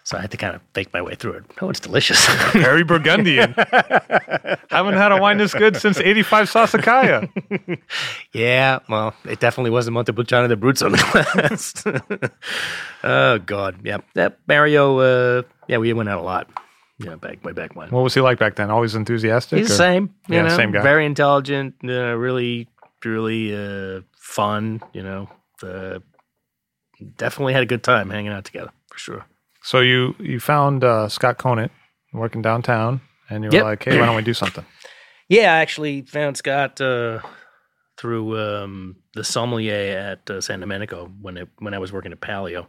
Speaker 2: So I had to kind of fake my way through it. Oh, it's delicious.
Speaker 1: Very Burgundian. Haven't had a wine this good since '85 Sassicaia.
Speaker 2: yeah, well, it definitely wasn't Montepulciano d'Abruzzo in the glass. oh God, yeah, that Mario. Uh, yeah, we went out a lot. Yeah, back way back when.
Speaker 1: What was he like back then? Always enthusiastic.
Speaker 2: He's the same. You
Speaker 1: Yeah,
Speaker 2: know,
Speaker 1: same guy.
Speaker 2: Very intelligent. Uh, really, really uh, fun. You know, uh, definitely had a good time hanging out together for sure.
Speaker 1: So you you found uh, Scott Conant working downtown, and you were
Speaker 2: Yep.
Speaker 1: like, "Hey, why don't we do something?"
Speaker 2: Yeah, I actually found Scott uh, through um, the sommelier at uh, San Domenico when it, when I was working at Palio.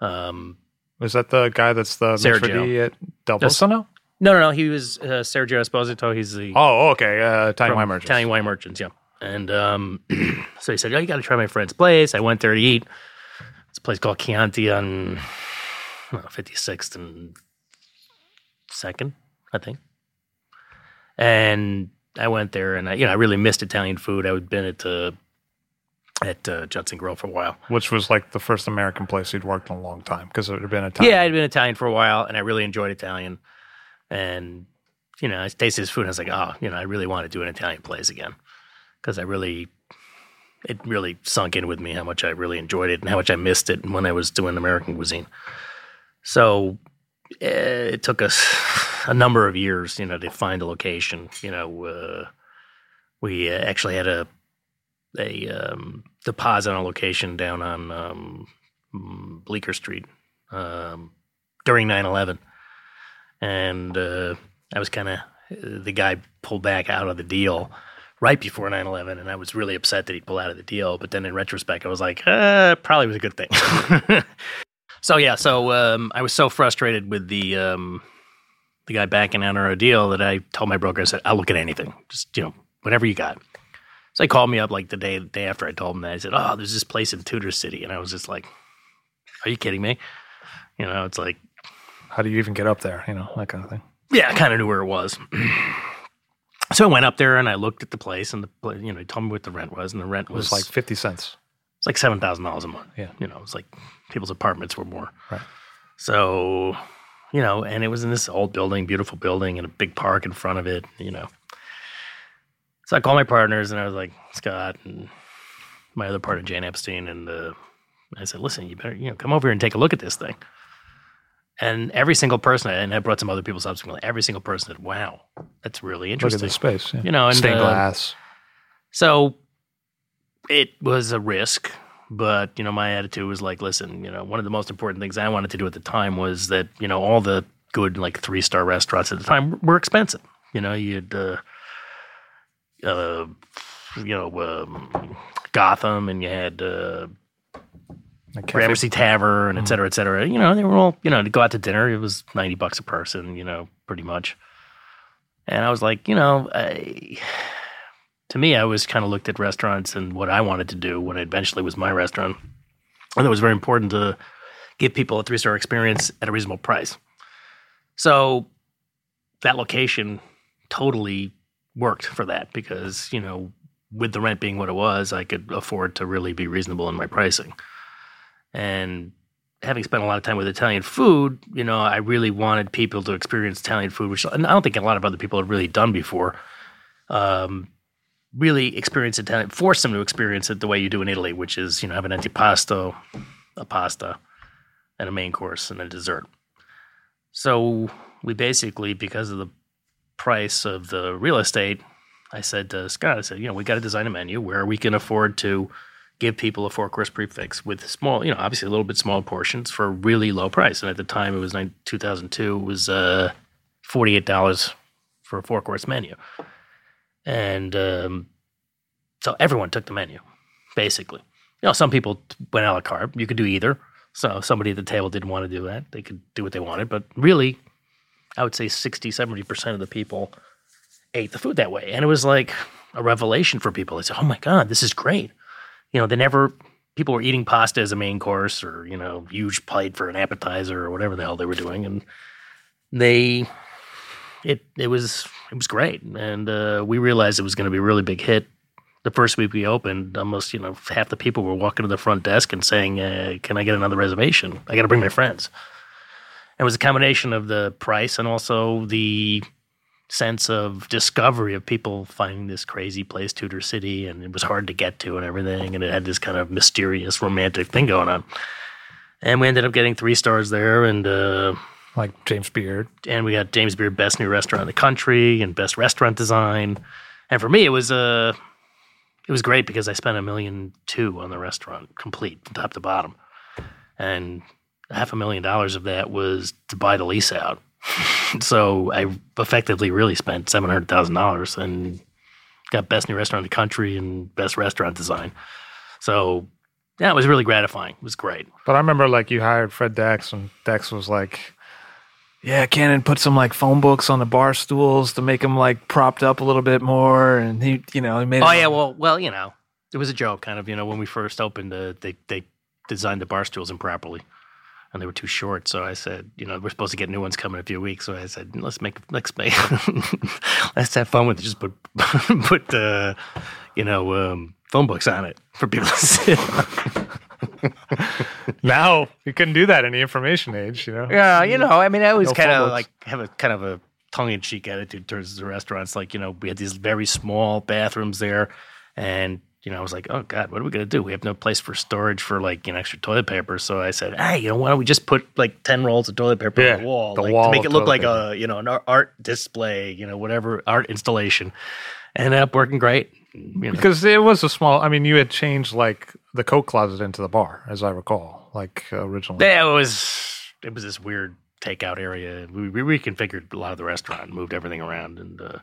Speaker 2: Um,
Speaker 1: Was that the guy that's the
Speaker 2: Sergio.
Speaker 1: At Del. Posto
Speaker 2: no, no, no. He was uh, Sergio Esposito. He's the
Speaker 1: Oh, okay. Uh, Italian wine merchants.
Speaker 2: Italian wine merchants, yeah. And um, so he said, "Oh, you got to try my friend's place." I went there to eat. Place called Chianti on Fifty Sixth and Second, I think. And I went there, and I, you know, I really missed Italian food. I had been at uh, at uh, Judson Grill for a while.
Speaker 1: which was like the first American place you'd worked in a long time because it had been Italian.
Speaker 2: Yeah, I'd been Italian for a while, and I really enjoyed Italian. And you know, I tasted his food, and I was like, oh, you know, I really want to do an Italian place again because I really, it really sunk in with me how much I really enjoyed it and how much I missed it when I was doing American cuisine. So eh, it took us a number of years, you know, to find a location. You know, uh, we uh, actually had a a um, deposit on a location down on um, Bleecker Street um, during 9/11, and uh, I was kind of the guy pulled back out of the deal right before 9/11, and I was really upset that he'd pull out of the deal. But then in retrospect, I was like, uh, probably was a good thing. so yeah, so um, I was so frustrated with the um, the guy backing out on our deal that I told my broker, I said, I'll look at anything, just you know, whatever you got. So he called me up like the day the day after I told him that. I said, "Oh, there's this place in Tudor City," and I was just like, "Are you kidding me?" You know, it's like,
Speaker 1: How do you even get up there? You know, that kind of thing.
Speaker 2: yeah, I kind of knew where it was. so I went up there and I looked at the place, and the you know, he told me what the rent was, and the rent was,
Speaker 1: was like 50 cents.
Speaker 2: it's like seven thousand dollars a month.
Speaker 1: Yeah.
Speaker 2: you know, it's like people's apartments were more.
Speaker 1: Right.
Speaker 2: So, you know, and it was in this old building, beautiful building, and a big park in front of it. You know, so I called my partners and I was like Scott and my other partner Jane Epstein, and uh, I said, "Listen, you better you know come over here and take a look at this thing." And every single person, and I brought some other people subsequently. Every single person said, "Wow, that's really
Speaker 1: Look at
Speaker 2: interesting."
Speaker 1: the space. Yeah.
Speaker 2: You know, and
Speaker 1: stained
Speaker 2: uh,
Speaker 1: glass.
Speaker 2: so it was a risk, but you know, my attitude was like, listen, you know, one of the most important things I wanted to do at the time was that you know all the good like three star restaurants at the time were expensive. You know, you'd uh, uh you know um, Gotham, and you had uh,
Speaker 1: Like
Speaker 2: Gramercy Tavern, et mm-hmm. cetera, et cetera. You know, they were all, you know, to go out to dinner, it was 90 bucks a person, you know, pretty much. And I was like, you know, I, to me, I was kind of looked at restaurants and what I wanted to do when it eventually was my restaurant. And it was very important to give people a three star experience at a reasonable price. So that location totally worked for that because, you know, with the rent being what it was, I could afford to really be reasonable in my pricing. And having spent a lot of time with Italian food, you know, I really wanted people to experience Italian food, which I don't think a lot of other people had really done before. Um, really experience Italian, force them to experience it the way you do in Italy, which is, you know, have an antipasto, a pasta, and a main course and a dessert. So we basically, because of the price of the real estate, I said to Scott, I said, you know, we got to design a menu where we can afford to give people a four course prefix with small, you know, obviously a little bit small portions for a really low price. And at the time, it was 2002, it was uh, $48 for a four course menu. And um, so everyone took the menu, basically. You know, some people went a la carte. You could do either. So somebody at the table didn't want to do that. They could do what they wanted. But really, I would say 60, 70% of the people ate the food that way. And it was like a revelation for people. They said, oh my God, this is great. You know, they never, people were eating pasta as a main course or, you know, huge plate for an appetizer or whatever the hell they were doing. And they, it, it was, it was great. And uh, we realized it was going to be a really big hit. The first week we opened, almost, you know, half the people were walking to the front desk and saying, uh, can I get another reservation? I got to bring my friends. It was a combination of the price and also the sense of discovery of people finding this crazy place, Tudor City, and it was hard to get to and everything, and it had this kind of mysterious romantic thing going on. And we ended up getting three stars there, and uh,
Speaker 1: like James Beard,
Speaker 2: and we got James Beard Best New Restaurant in the Country and Best Restaurant Design. And for me, it was uh, it was great because I spent a million two on the restaurant, complete from top to bottom, and half a million dollars of that was to buy the lease out so I effectively really spent seven hundred thousand dollars and got best new restaurant in the country and best restaurant design. So yeah, it was really gratifying. It was great.
Speaker 1: But I remember like you hired Fred Dex and Dex was like, "Yeah, Cannon put some like phone books on the bar stools to make them like propped up a little bit more." And he, you know, he made.
Speaker 2: Oh yeah, well, well, you know, it was a joke, kind of. You know, when we first opened, uh, they they designed the bar stools improperly and they were too short. So I said, you know, we're supposed to get new ones coming in a few weeks. So I said, let's make let's make let's have fun with it. Just put put uh, you know um, phone books on it for people to sit.
Speaker 1: now you couldn't do that in the information age, you know.
Speaker 2: Yeah, you know, I mean, I always no kind of like have a kind of a tongue in cheek attitude towards the restaurants. Like, you know, we had these very small bathrooms there, and you know, I was like, oh God, what are we going to do? We have no place for storage for like, you know, extra toilet paper. So I said, hey, you know, why don't we just put like 10 rolls of toilet paper yeah, on the wall,
Speaker 1: the
Speaker 2: like,
Speaker 1: wall
Speaker 2: to make it look like paper. a, you know, an art display, you know, whatever art installation. Ended up working great.
Speaker 1: You know. Because it was a small, I mean, you had changed like the coat closet into the bar, as I recall, like originally.
Speaker 2: Yeah, it was, it was this weird takeout area. We, we reconfigured a lot of the restaurant, moved everything around and, uh,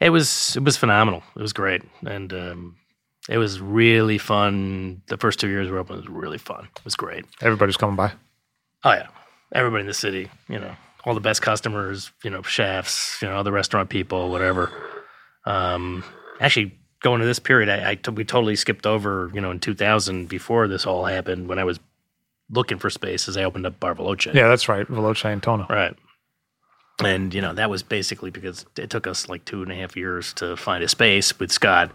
Speaker 2: it was it was phenomenal. It was great, and um, it was really fun. The first two years we were open was really fun. It was great.
Speaker 1: Everybody's coming by.
Speaker 2: Oh yeah, everybody in the city. You know, all the best customers. You know, chefs. You know, other restaurant people, whatever. Um, actually, going to this period, I, I t- we totally skipped over. You know, in 2000, before this all happened, when I was looking for spaces, I opened up Bar Veloce.
Speaker 1: Yeah, that's right, Veloce and Tonno.
Speaker 2: Right. And you know that was basically because it took us like two and a half years to find a space with Scott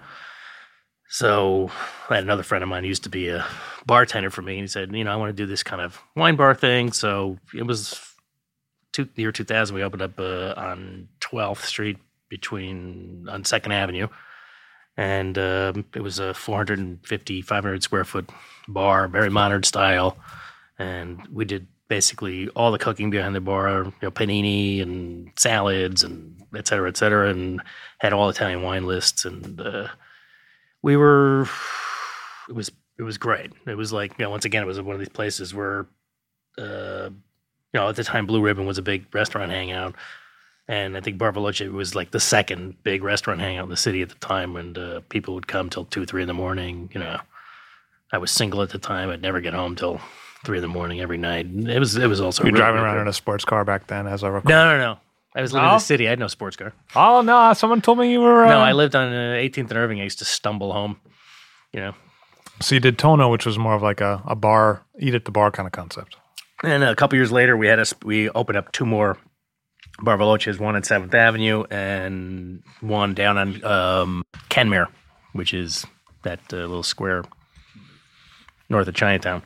Speaker 2: so I had another friend of mine used to be a bartender for me, and he said, you know, I want to do this kind of wine bar thing. So it was two, year 2000. We opened up uh, on 12th Street between on Second Avenue, and uh, it was a 450, 500 square foot bar, very modern style, and we did basically all the cooking behind the bar, you know, panini and salads and et cetera, et cetera, and had all Italian wine lists and. Uh, we were it was it was great. It was like you know once again it was one of these places where uh, you know at the time Blue Ribbon was a big restaurant hangout, and I think Bar Veloce was like the second big restaurant hangout in the city at the time, and uh, people would come till two three in the morning. You know, I was single at the time. I'd never get home till three in the morning every night. It was it was also
Speaker 1: you really driving around in a sports car back then, as I recall.
Speaker 2: No, no, no. I was living in the city. I had no sports car.
Speaker 1: Oh no! Someone told me you were. Uh...
Speaker 2: No, I lived on uh, 18th and Irving. I used to stumble home. You know.
Speaker 1: So you did Tonno, which was more of like a, a bar, eat at the bar kind of concept.
Speaker 2: And a couple years later, we had us. we opened up two more bar veloces, one at Seventh Avenue and one down on um, Kenmare, which is that uh, little square north of Chinatown.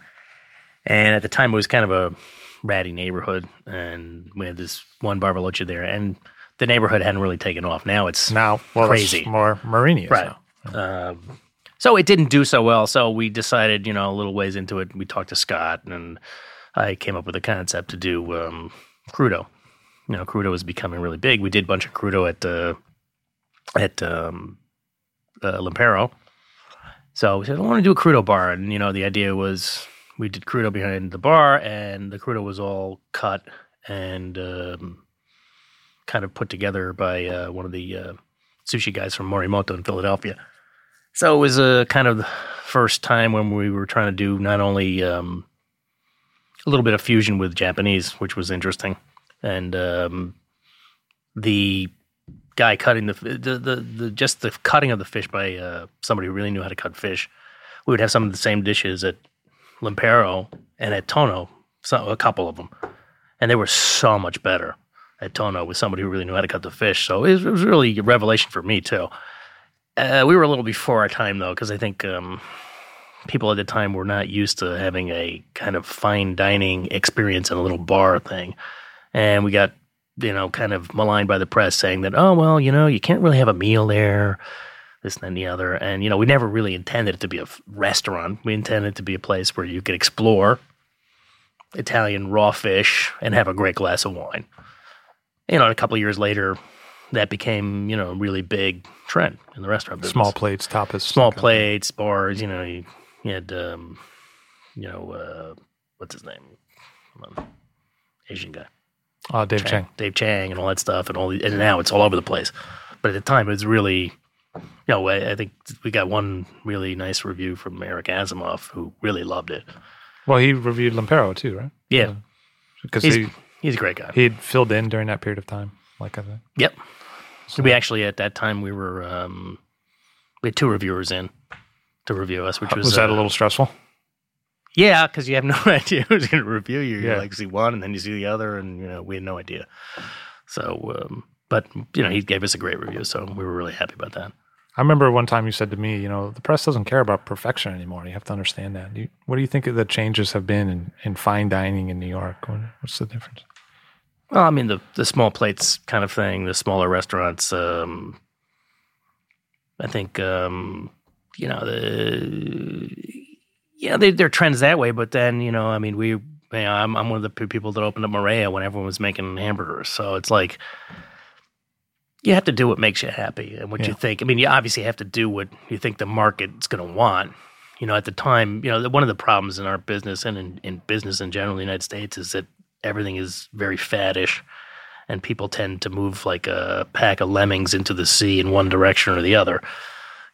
Speaker 2: And at the time, it was kind of a ratty neighborhood, and we had this one Bar Veloce there, and the neighborhood hadn't really taken off. Now it's
Speaker 1: Now, well,
Speaker 2: Crazy.
Speaker 1: it's more Marinius
Speaker 2: right. Um, so it didn't do so well. So we decided, you know, a little ways into it, we talked to Scott, and I came up with a concept to do um, crudo. You know, crudo was becoming really big. We did a bunch of crudo at uh, at um, uh, L'Impero. So we said, I want to do a crudo bar, and you know, the idea was we did crudo behind the bar, and the crudo was all cut and um, kind of put together by uh, one of the uh, sushi guys from Morimoto in Philadelphia. So it was a kind of the first time when we were trying to do not only um, a little bit of fusion with Japanese, which was interesting, and um, the guy cutting the, the the the just the cutting of the fish by uh, somebody who really knew how to cut fish. We would have some of the same dishes at L'Impero and at Tonno, so, a couple of them, and they were so much better at Tonno with somebody who really knew how to cut the fish. So it was, really a revelation for me too. Uh, we were a little before our time though, because I think um, people at the time were not used to having a kind of fine dining experience in a little bar thing, and we got you know kind of maligned by the press saying that oh well you know you can't really have a meal there, this and then the other, and you know we never really intended it to be a f- restaurant. We intended it to be a place where you could explore Italian raw fish and have a great glass of wine. You know, a couple of years later, that became you know a really big trend in the restaurant business
Speaker 1: Small plates, tapas.
Speaker 2: small plates, bars. You know, you, you had, um, you know, uh, what's his name? Asian guy,
Speaker 1: Oh, Dave Chang.
Speaker 2: Dave Chang, and all that stuff, and all. The, and now it's all over the place. But at the time, it was really, you know, I, I think we got one really nice review from Eric Asimov, who really loved it.
Speaker 1: Well, he reviewed L'Impero too, right?
Speaker 2: Yeah,
Speaker 1: Because
Speaker 2: he's
Speaker 1: he
Speaker 2: he's a great guy.
Speaker 1: he'd filled in during that period of time, like I said.
Speaker 2: Yep. So. we actually at that time we were um, we had two reviewers in to review us, which was
Speaker 1: Was, that a
Speaker 2: uh,
Speaker 1: little stressful?
Speaker 2: Yeah, because you have no idea who's going to review you. You
Speaker 1: Yeah.
Speaker 2: like see one, and then you see the other, and you know we had no idea. So, um, but you know, he gave us a great review, so we were really happy about that.
Speaker 1: I remember one time you said to me, you know, the press doesn't care about perfection anymore. You have to understand that. You, what do you think the changes have been in, in fine dining in New York? What's the difference?
Speaker 2: Well, I mean the the small plates kind of thing, the smaller restaurants. Um, I think um, you know the yeah they, they're trends that way, but then you know I mean we. You know, I'm I'm one of the people that opened up Marea when everyone was making hamburgers, so it's like you have to do what makes you happy and what you think. I mean, you obviously have to do what you think the market's going to want. You know, at the time, you know, one of the problems in our business and in, in business in general in the United States is that everything is very faddish and people tend to move like a pack of lemmings into the sea in one direction or the other.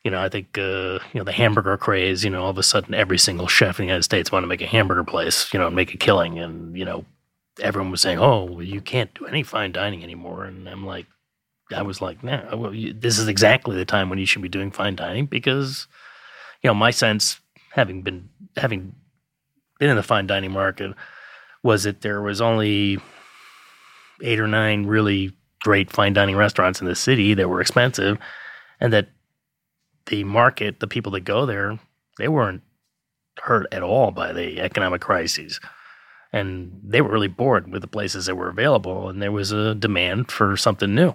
Speaker 2: You know, I think uh, you know the hamburger craze. You know, all of a sudden, every single chef in the United States wanted to make a hamburger place. You know, and make a killing, and you know, everyone was saying, "Oh, well, you can't do any fine dining anymore." And I'm like, I was like, "No, well, this is exactly the time when you should be doing fine dining because, you know, my sense, having been having been in the fine dining market, was that there was only eight or nine really great fine dining restaurants in the city that were expensive, and that the market, the people that go there, they weren't hurt at all by the economic crises. And they were really bored with the places that were available, and there was a demand for something new.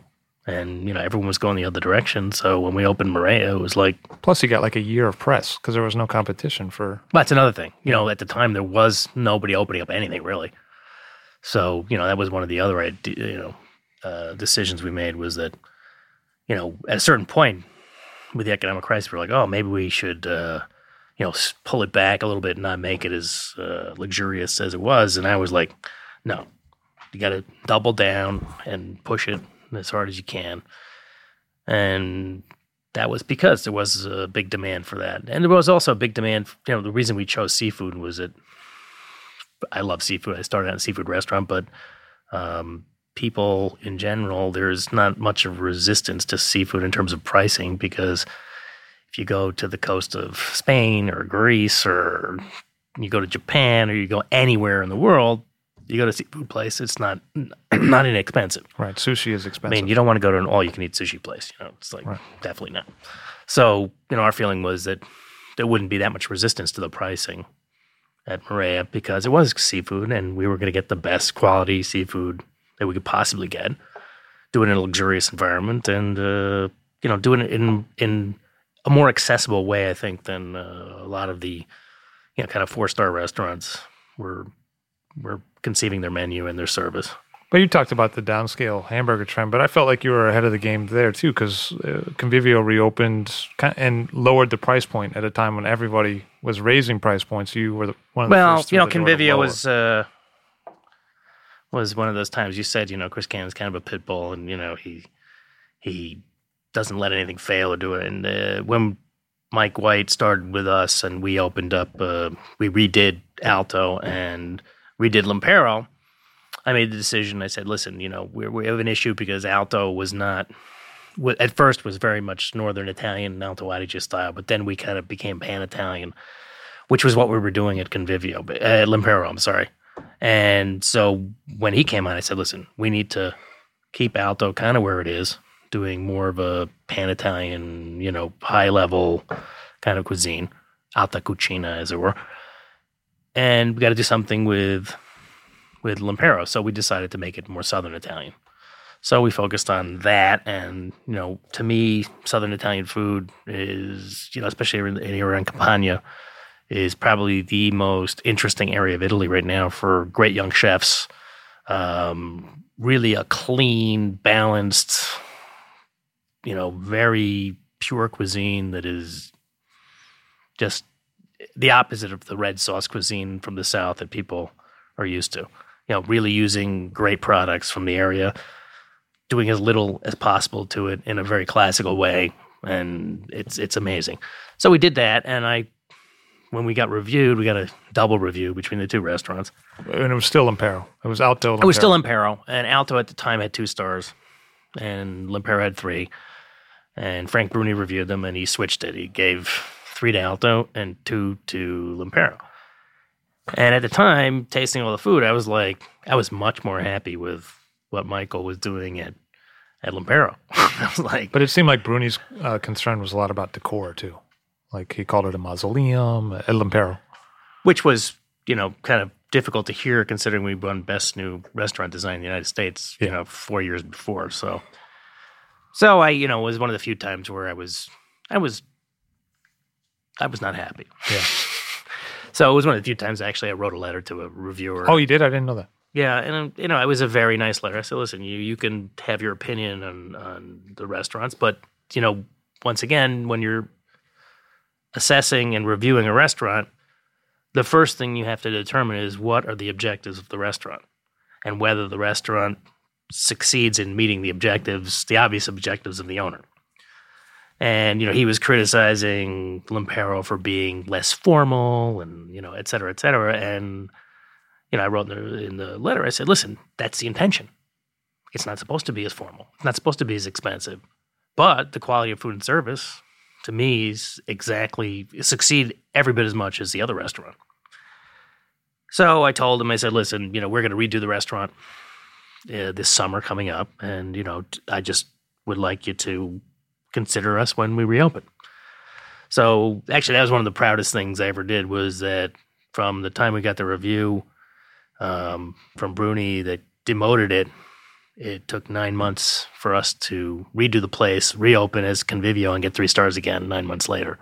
Speaker 2: And you know, everyone was going the other direction. So when we opened Marea, it was like,
Speaker 1: Plus, you got like a year of press because there was no competition for.
Speaker 2: Well, that's another thing. You know, at the time there was nobody opening up anything really. So you know that was one of the other you know uh, decisions we made was that you know at a certain point with the economic crisis we're like oh maybe we should uh, you know pull it back a little bit and not make it as uh, luxurious as it was and I was like no you got to double down and push it as hard as you can and that was because there was a big demand for that. And there was also a big demand. You know, the reason we chose seafood was that I love seafood. I started out in a seafood restaurant, but um, people in general, there's not much of resistance to seafood in terms of pricing because if you go to the coast of Spain or Greece or you go to Japan or you go anywhere in the world, you go to a seafood place, it's not not inexpensive.
Speaker 1: Right. Sushi is expensive.
Speaker 2: I mean, you don't want to go to an all-you-can-eat sushi place. You know, it's like
Speaker 1: Right.
Speaker 2: definitely not. So, you know, our feeling was that there wouldn't be that much resistance to the pricing, at Marea because it was seafood and we were going to get the best quality seafood that we could possibly get, do it in a luxurious environment and, uh, you know, doing it in, in a more accessible way, I think, than uh, a lot of the, you know, kind of four star restaurants were, were conceiving their menu and their service.
Speaker 1: But you talked about the downscale hamburger trend, but I felt like you were ahead of the game there too, because uh, Convivio reopened and lowered the price point at a time when everybody was raising price points. You were the, one of the
Speaker 2: well, you know, Convivio was uh, was one of those times. You said, you know, Chris Cannon's kind of a pit bull, and you know he he doesn't let anything fail or do it. And uh, when Mike White started with us, and we opened up, uh, we redid Alto and redid L'Impero I made the decision. I said, listen, you know, we we have an issue because Alto was not at first was very much Northern Italian Alto Adige style, but then we kind of became Pan Italian, which was what we were doing at Convivio, uh, at L'Impero, I'm sorry. And so when he came on, I said, listen, we need to keep Alto kind of where it is, doing more of a Pan Italian, you know, high level kind of cuisine, alta cucina, as it were. And we got to do something with with L'Impero. So we decided to make it more Southern Italian. So we focused on that, and you know, to me, Southern Italian food is, you know, especially in, in around Campania, is probably the most interesting area of Italy right now for great young chefs. Um, really, a clean, balanced, you know, very pure cuisine that is just the opposite of the red sauce cuisine from the south that people are used to you know, really using great products from the area, doing as little as possible to it in a very classical way, and it's it's amazing. So we did that, and I, when we got reviewed, we got a double review between the two restaurants,
Speaker 1: and it was still Impero. It was Alto.
Speaker 2: It was still Impero, and Alto at the time had two stars, and L'Impero had three. And Frank Bruni reviewed them, and he switched it. He gave three to Alto and two to L'Impero. And at the time, tasting all the food, I was like, I was much more happy with what Michael was doing at at L'Impero. I was like,
Speaker 1: but it seemed like Bruni's uh, concern was a lot about decor too. Like he called it a mausoleum at L'Impero,
Speaker 2: which was you know kind of difficult to hear considering we won best new restaurant design in the United States. You know, four years before. So, so I you know was one of the few times where I was I was I was not happy.
Speaker 1: Yeah.
Speaker 2: So it was one of the few times actually I wrote a letter to a reviewer.
Speaker 1: Oh, you did? I didn't know that.
Speaker 2: Yeah, and um, you know, it was a very nice letter. I said, "Listen, you you can have your opinion on on the restaurants, but you know, once again, when you're assessing and reviewing a restaurant, the first thing you have to determine is what are the objectives of the restaurant, and whether the restaurant succeeds in meeting the objectives, the obvious objectives of the owner." And you know he was criticizing L'Impero for being less formal and you know et cetera et cetera. And you know I wrote in the, in the letter I said listen that's the intention. It's not supposed to be as formal. It's not supposed to be as expensive. But the quality of food and service to me is exactly succeed every bit as much as the other restaurant. So I told him I said listen you know we're going to redo the restaurant uh, this summer coming up. And you know I just would like you to consider us when we reopen. So actually, that was one of the proudest things I ever did was that from the time we got the review um, from Bruni that demoted it, it took nine months for us to redo the place, reopen as Convivio, and get three stars again nine months later.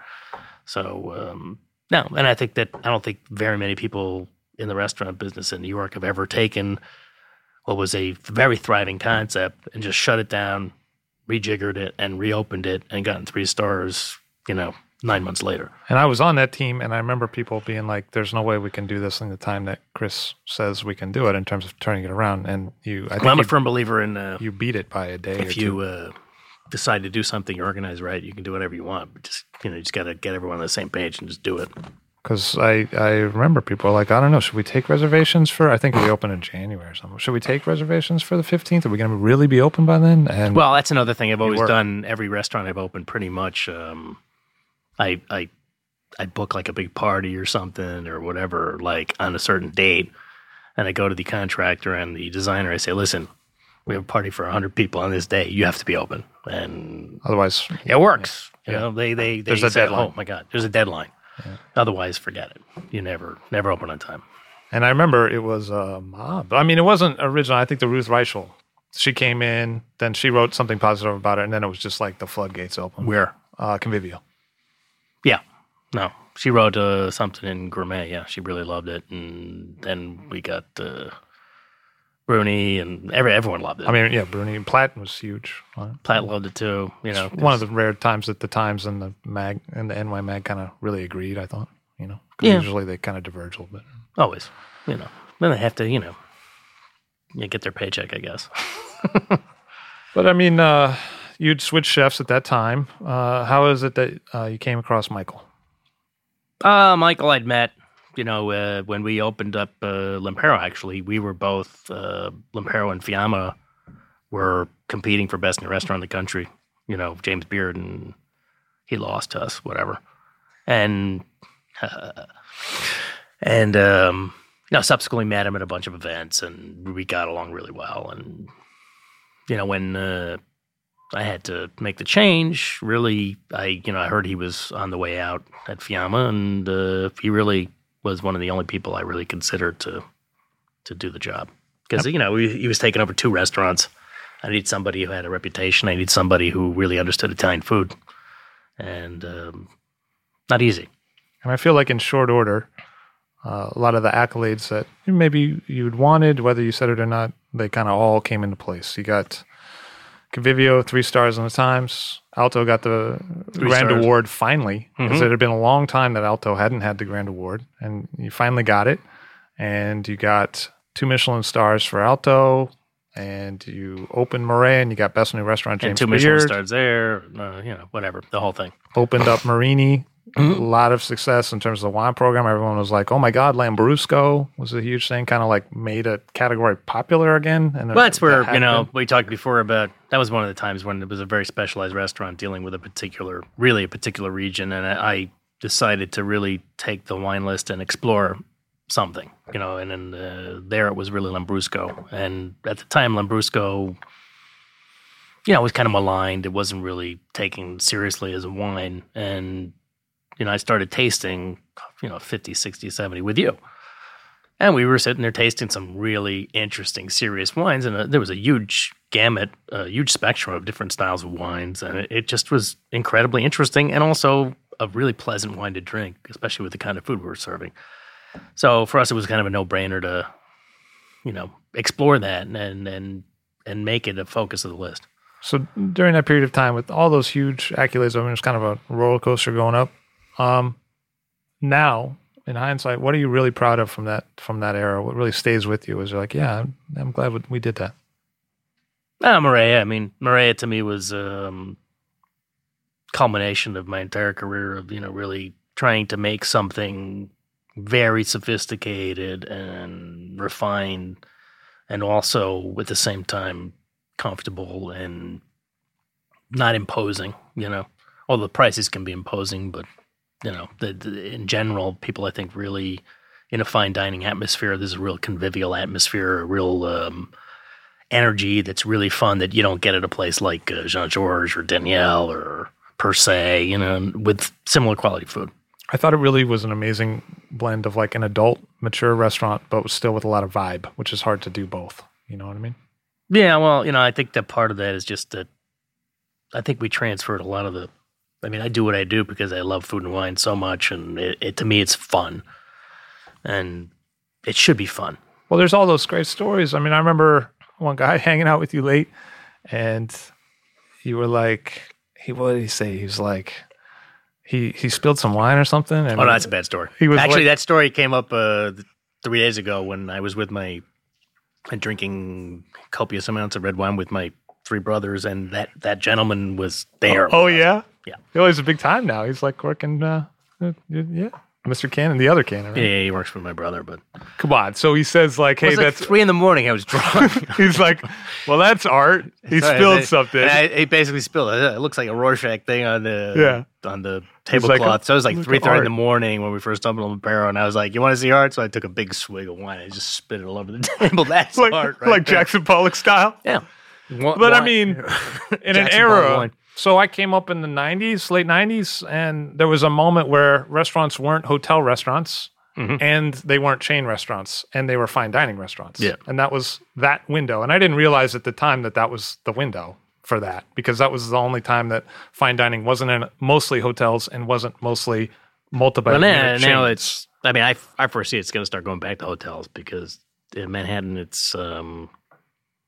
Speaker 2: So um, no, and I think that I don't think very many people in the restaurant business in New York have ever taken what was a very thriving concept and just shut it down, rejiggered it and reopened it and gotten three stars, you know, nine months later.
Speaker 1: And I was on that team, and I remember people being like, "There's no way we can do this in the time that Chris says we can do it in terms of turning it around." And you, I
Speaker 2: well, I'm a firm believer in uh,
Speaker 1: you beat it by a day.
Speaker 2: If you uh, decide to do something, you organize right, you can do whatever you want. But just you know, you just got to get everyone on the same page and just do it
Speaker 1: because I, I remember people like, I don't know, should we take reservations for, I think we open in January or something. Should we take reservations for the 15th? Are we going to really be open by then? And
Speaker 2: well, that's another thing I've always done. Every restaurant I've opened pretty much, um, I, I, I book like a big party or something or whatever, like on a certain date. And I go to the contractor and the designer. I say, listen, we have a party for 100 people on this day. You have to be open. And
Speaker 1: otherwise,
Speaker 2: it works. Yeah. You know, they, they, they
Speaker 1: there's a
Speaker 2: say,
Speaker 1: deadline.
Speaker 2: oh my God, there's a deadline Otherwise, forget it. You never never open on time.
Speaker 1: And I remember it was a mob. I mean, it wasn't original. I think the Ruth Reichl, she came in, then she wrote something positive about it, and then it was just like the floodgates open.
Speaker 2: Where?
Speaker 1: Uh, Convivio.
Speaker 2: Yeah. No. She wrote uh, something in Gourmet. Yeah, she really loved it, and then we got uh, Bruni, and every everyone loved it.
Speaker 1: I mean, yeah, Bruni and Platt was huge. Uh,
Speaker 2: Platt loved it too. You know,
Speaker 1: one of the rare times that the Times and the mag and the NY mag kind of really agreed. I thought, you know,
Speaker 2: Yeah.
Speaker 1: usually they kind of diverge a little bit.
Speaker 2: always. You know, then they have to. You know, yeah, get their paycheck. I guess.
Speaker 1: But I mean, uh, you'd switch chefs at that time. Uh, how is it that uh, you came across Michael?
Speaker 2: Uh, Michael, I'd met, you know, uh, when we opened up uh, L'Impero, actually. We were both, uh, L'Impero and Fiamma were competing for best new restaurant in the country. You know, James Beard, and he lost to us, whatever. And, and, um, you know, subsequently met him at a bunch of events and we got along really well. And, you know, when, uh, I had to make the change. Really, I you know I heard he was on the way out at Fiamma, and uh, he really was one of the only people I really considered to to do the job because you know he, he was taking over two restaurants. I need somebody who had a reputation. I need somebody who really understood Italian food, and um, not easy.
Speaker 1: And I feel like in short order, uh, a lot of the accolades that maybe you'd wanted, whether you said it or not, they kind of all came into place. You got Convivio, three stars on the Times. Alto got the
Speaker 2: Three
Speaker 1: Grand
Speaker 2: stars.
Speaker 1: Award finally, because
Speaker 2: Mhm.
Speaker 1: it had been a long time that Alto hadn't had the Grand Award, and you finally got it. And you got two Michelin stars for Alto, and you opened Marea, and you got Best New Restaurant
Speaker 2: and
Speaker 1: James
Speaker 2: two Michelin stars there, uh, you know, whatever, the whole thing.
Speaker 1: opened up Marini. A
Speaker 2: Mhm.
Speaker 1: lot of success in terms of the wine program. Everyone was like, "Oh my God, Lambrusco was a huge thing." Kind of like made a category popular again. And
Speaker 2: Well, that's where
Speaker 1: that
Speaker 2: you know we talked before about that was one of the times when it was a very specialized restaurant dealing with a particular, really a particular region, and I I decided to really take the wine list and explore something, you know, and then uh, there it was really Lambrusco, and at the time Lambrusco, you know, was kind of maligned. It wasn't really taken seriously as a wine, and you know, I started tasting, you know, 50, 60, 70 with you. And we were sitting there tasting some really interesting, serious wines, and uh, there was a huge gamut, a huge spectrum of different styles of wines, and it, it just was incredibly interesting, and also a really pleasant wine to drink, especially with the kind of food we were serving. So for us, it was kind of a no-brainer to, you know, explore that and and, and make it a focus of the list.
Speaker 1: So during that period of time, with all those huge accolades, I mean, it was kind of a roller coaster going up. Um, now, in hindsight, what are you really proud of from that from that era? What really stays with you? Is like, yeah, I'm, I'm glad we did that.
Speaker 2: Ah, Marea. I mean, Marea to me was um, culmination of my entire career of you know really trying to make something very sophisticated and refined, and also at the same time comfortable and not imposing. You know, all the prices can be imposing, but you know, the, the, in general, people I think really in a fine dining atmosphere. There's a real convivial atmosphere, a real um, energy that's really fun that you don't get at a place like uh, Jean Georges or Daniel or Per se, you know, with similar quality food.
Speaker 1: I thought it really was an amazing blend of like an adult, mature restaurant, but was still with a lot of vibe, which is hard to do both. You know what I mean?
Speaker 2: Yeah, well, you know, I think that part of that is just that I think we transferred a lot of the. I mean, I do what I do because I love food and wine so much, and it, it to me it's fun, and it should be fun.
Speaker 1: Well, there's all those great stories. I mean, I remember one guy hanging out with you late, and you were like, he what did he say? He was like, he he spilled some wine or something. And
Speaker 2: Oh, no, that's a bad story.
Speaker 1: He was
Speaker 2: actually
Speaker 1: like-
Speaker 2: that story came up uh, three days ago when I was with my and drinking copious amounts of red wine with my three brothers, and that that gentleman was there.
Speaker 1: Oh yeah,
Speaker 2: Yeah.
Speaker 1: Oh, he's a big time now. He's like working. Uh, uh, yeah, Mr. Cannon, the other Cannon. Right?
Speaker 2: yeah, yeah, he works for my brother, but
Speaker 1: Come on. So he says like,
Speaker 2: it
Speaker 1: hey,
Speaker 2: was like
Speaker 1: that's.
Speaker 2: three in the morning. I was drunk.
Speaker 1: he's like, well, that's art. He
Speaker 2: Sorry,
Speaker 1: spilled
Speaker 2: and I-
Speaker 1: something.
Speaker 2: and I, he basically spilled it. It looks like a Rorschach thing on the
Speaker 1: Yeah.
Speaker 2: on the
Speaker 1: like,
Speaker 2: tablecloth. so it was like three thirty in the morning when we first stumbled on the barrel, and I was like, "You want to see art?" So I took a big swig of wine. and just spit it all over the table. That's
Speaker 1: like
Speaker 2: art, right
Speaker 1: like
Speaker 2: there.
Speaker 1: Jackson Pollock style.
Speaker 2: Yeah,
Speaker 1: But I mean, in an era So I came up in the 90s, late 90s, and there was a moment where restaurants weren't hotel restaurants
Speaker 2: Mhm.
Speaker 1: and they weren't chain restaurants and they were fine dining restaurants.
Speaker 2: Yeah.
Speaker 1: And that was that window. And I didn't realize at the time that that was the window for that because that was the only time that fine dining wasn't in mostly hotels and wasn't mostly multiple
Speaker 2: But now, now it's. I mean, I I foresee it's going to start going back to hotels because in Manhattan, it's um,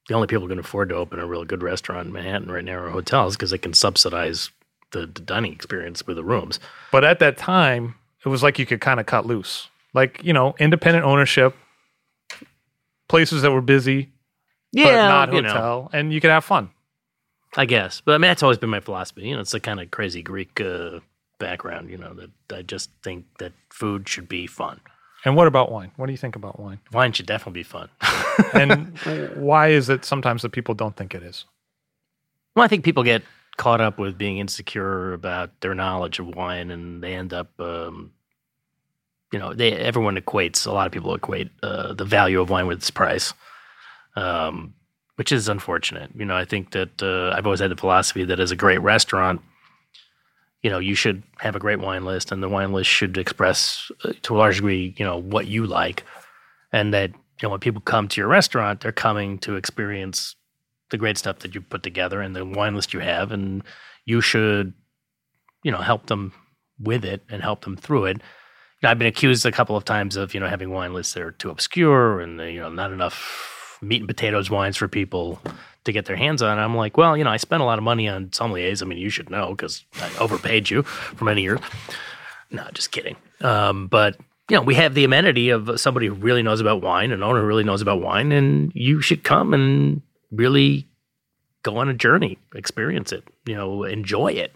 Speaker 2: the only people who can afford to open a real good restaurant in Manhattan right now are hotels because they can subsidize the, the dining experience with the rooms.
Speaker 1: But at that time, it was like you could kind of cut loose. Like, you know, independent ownership, places that were busy, but not
Speaker 2: you know,
Speaker 1: hotel, and you could have fun.
Speaker 2: I guess. But I mean, that's always been my philosophy. You know, it's a kind of crazy Greek uh, background. You know, that I just think that food should be fun.
Speaker 1: And what about wine? What do you think about wine?
Speaker 2: Wine should definitely be fun.
Speaker 1: And why is it sometimes that people don't think it is?
Speaker 2: Well, I think people get caught up with being insecure about their knowledge of wine, and they end up, um, you know, they everyone equates. A lot of people equate uh, the value of wine with its price, um, which is unfortunate. You know, I think that uh, I've always had the philosophy that as a great restaurant, you know, you should have a great wine list, and the wine list should express uh, to a large degree, you know, what you like, and that you know when people come to your restaurant, they're coming to experience the great stuff that you put together and the wine list you have, and you should, you know, help them with it and help them through it. You know, I've been accused a couple of times of you know having wine lists that are too obscure and you know not enough meat and potatoes wines for people to get their hands on. I'm like, well, you know, I spent a lot of money on sommeliers. I mean, you should know because I overpaid you for many years. No, just kidding. Um, but you know, we have the amenity of somebody who really knows about wine, an owner who really knows about wine, and you should come and really go on a journey, experience it, you know, enjoy it.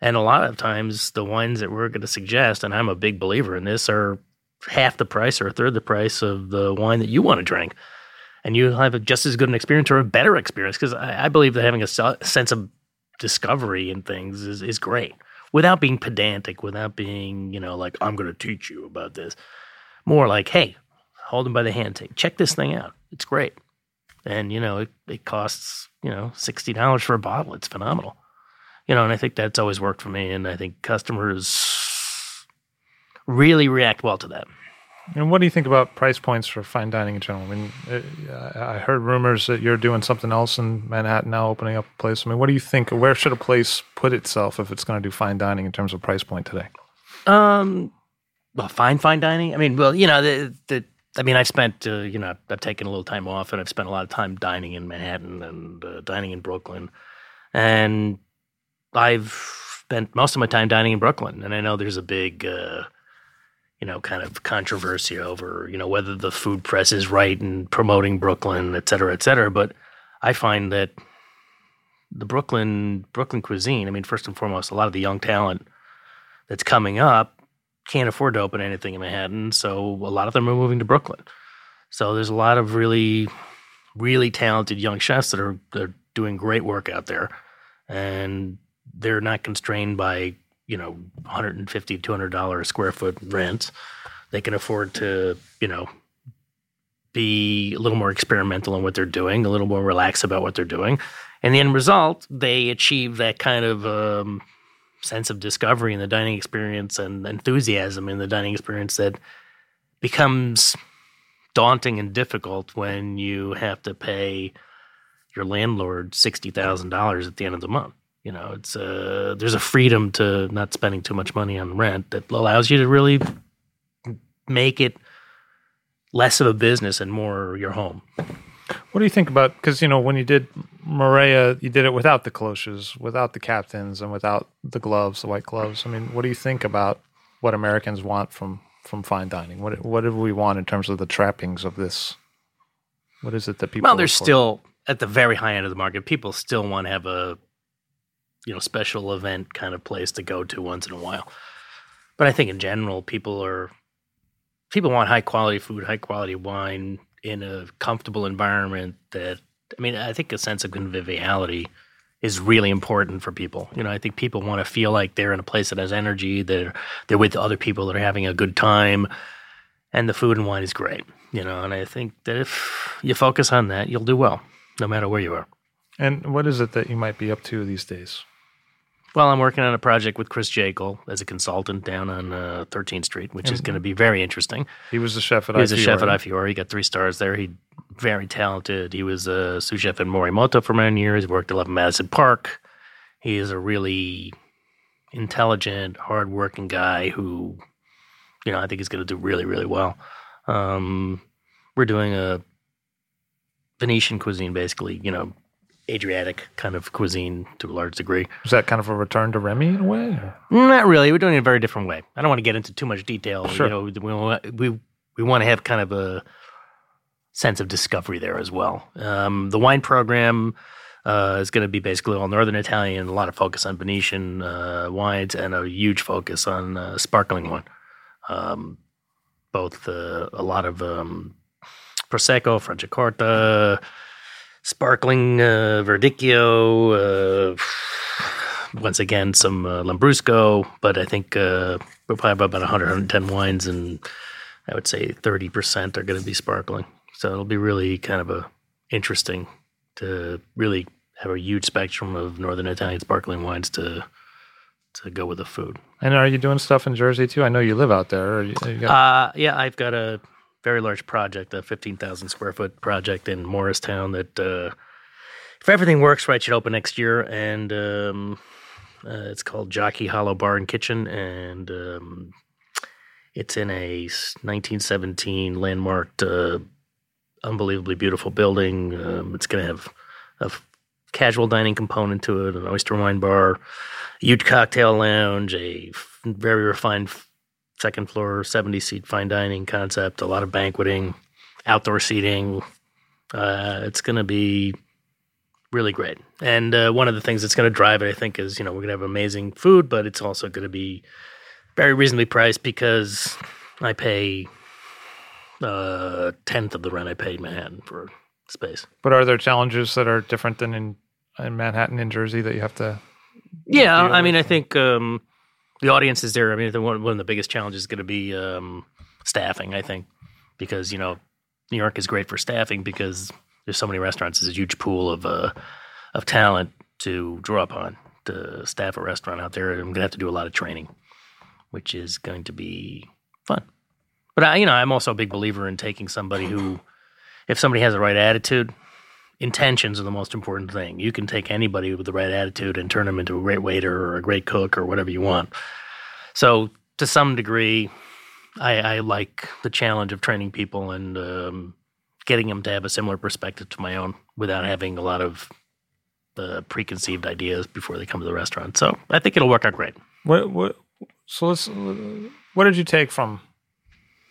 Speaker 2: And a lot of times, the wines that we're going to suggest, and I'm a big believer in this, are half the price or a third the price of the wine that you want to drink. And you'll have just as good an experience or a better experience because I, I believe that having a se- sense of discovery in things is, is great without being pedantic, without being, you know, like, I'm going to teach you about this. More like, hey, hold them by the hand, take, check this thing out. It's great. And, you know, it, it costs, you know, $60 for a bottle. It's phenomenal. You know, and I think that's always worked for me. And I think customers really react well to that.
Speaker 1: And what do you think about price points for fine dining in general? I mean, uh, I heard rumors that you're doing something else in Manhattan now, opening up a place. I mean, what do you think? Where should a place put itself if it's going to do fine dining in terms of price point today?
Speaker 2: Um, well, fine, fine dining. I mean, well, you know, the, the I mean, I've spent, uh, you know, I've, I've taken a little time off, and I've spent a lot of time dining in Manhattan and uh, dining in Brooklyn, and I've spent most of my time dining in Brooklyn. And I know there's a big, uh, you know, kind of controversy over, you know, whether the food press is right in promoting Brooklyn, et cetera, et cetera. But I find that the Brooklyn Brooklyn cuisine. I mean, first and foremost, a lot of the young talent that's coming up can't afford to open anything in Manhattan, so a lot of them are moving to Brooklyn. So there's a lot of really, really talented young chefs that are they're doing great work out there, and they're not constrained by you know 150 200 dollar a square foot rents. They can afford to you know be a little more experimental in what they're doing, a little more relaxed about what they're doing, and the end result they achieve that kind of um, sense of discovery in the dining experience and enthusiasm in the dining experience that becomes daunting and difficult when you have to pay your landlord sixty thousand dollars at the end of the month. You know, it's uh, there's a freedom to not spending too much money on rent that allows you to really make it less of a business and more your home.
Speaker 1: What do you think about? Because you know, when you did Marea, you did it without the cloches, without the captains, and without the gloves, the white gloves. I mean, what do you think about what Americans want from from fine dining? What what do we want in terms of the trappings of this? What is it that people?
Speaker 2: Well,
Speaker 1: for?
Speaker 2: still at the very high end of the market. People still want to have a you know special event kind of place to go to once in a while. But I think in general, people are people want high quality food, high quality wine in a comfortable environment. That I mean, I think a sense of conviviality is really important for people. You know, I think people want to feel like they're in a place that has energy. They're they're with other people that are having a good time, and the food and wine is great. You know, and I think that if you focus on that, you'll do well, no matter where you are.
Speaker 1: And what is it that you might be up to these days?
Speaker 2: Well, I'm working on a project with Chris Jaeckle as a consultant down on uh, 13th Street, which is going to be very interesting.
Speaker 1: He was the chef at
Speaker 2: He was a chef at
Speaker 1: Ai
Speaker 2: Fiori. He got three stars there. He very talented. He was a sous chef at Morimoto for many years. He worked at 11 Madison Park. He is a really intelligent, hardworking guy who, you know, I think is going to do really, really well. Um, we're doing a Venetian cuisine, basically, you know, Adriatic kind of cuisine to a large degree.
Speaker 1: Is that kind of a return to Remi in a way? or-
Speaker 2: Not really. We're doing it a very different way. I don't want to get into too much detail.
Speaker 1: Sure.
Speaker 2: You know, we want- we we want to have kind of a sense of discovery there as well. Um, the wine program uh, is going to be basically all Northern Italian, a lot of focus on Venetian uh, wines, and a huge focus on uh, sparkling wine. Um, both uh, a lot of um, prosecco, Franciacorta, sparkling uh, Verdicchio. Uh, once again, some uh, Lambrusco, but I think uh, we're probably about 100, 110 wines, and I would say 30% are going to be sparkling. So it'll be really kind of a interesting to really have a huge spectrum of Northern Italian sparkling wines to to go with the food.
Speaker 1: And are you doing stuff in Jersey too? I know you live out there. You, you got,
Speaker 2: Uh, yeah, I've got a very large project, a 15,000 square foot project in Morristown that, uh, if everything works right, should open next year. And um, uh, it's called Jockey Hollow Bar and Kitchen. And um, it's in a 1917 landmarked, uh, unbelievably beautiful building. Um, it's going to have a casual dining component to it, an oyster wine bar, huge cocktail lounge, a very refined second floor 70 seat fine dining concept, a lot of banqueting, outdoor seating. Uh, it's going to be really great. And uh, one of the things that's going to drive it, I think, is you know we're going to have amazing food, but it's also going to be very reasonably priced because I pay a tenth of the rent I paid in Manhattan for space.
Speaker 1: but are there challenges that are different than in, in Manhattan and Jersey that you have to?
Speaker 2: Yeah, I mean, I think um, the audience is there. I mean, one, one of the biggest challenges is going to be um, staffing. I think because you know New York is great for staffing because there's so many restaurants. There's a huge pool of uh, of talent to draw upon to staff a restaurant out there. I'm going to have to do a lot of training, which is going to be fun. But I, you know, I'm also a big believer in taking somebody who, if somebody has the right attitude, intentions are the most important thing. You can take anybody with the right attitude and turn them into a great waiter or a great cook or whatever you want. So, to some degree, I, I like the challenge of training people and um, getting them to have a similar perspective to my own without having a lot of uh, preconceived ideas before they come to the restaurant. So, I think it'll work out great.
Speaker 1: What what? So let's. What did you take from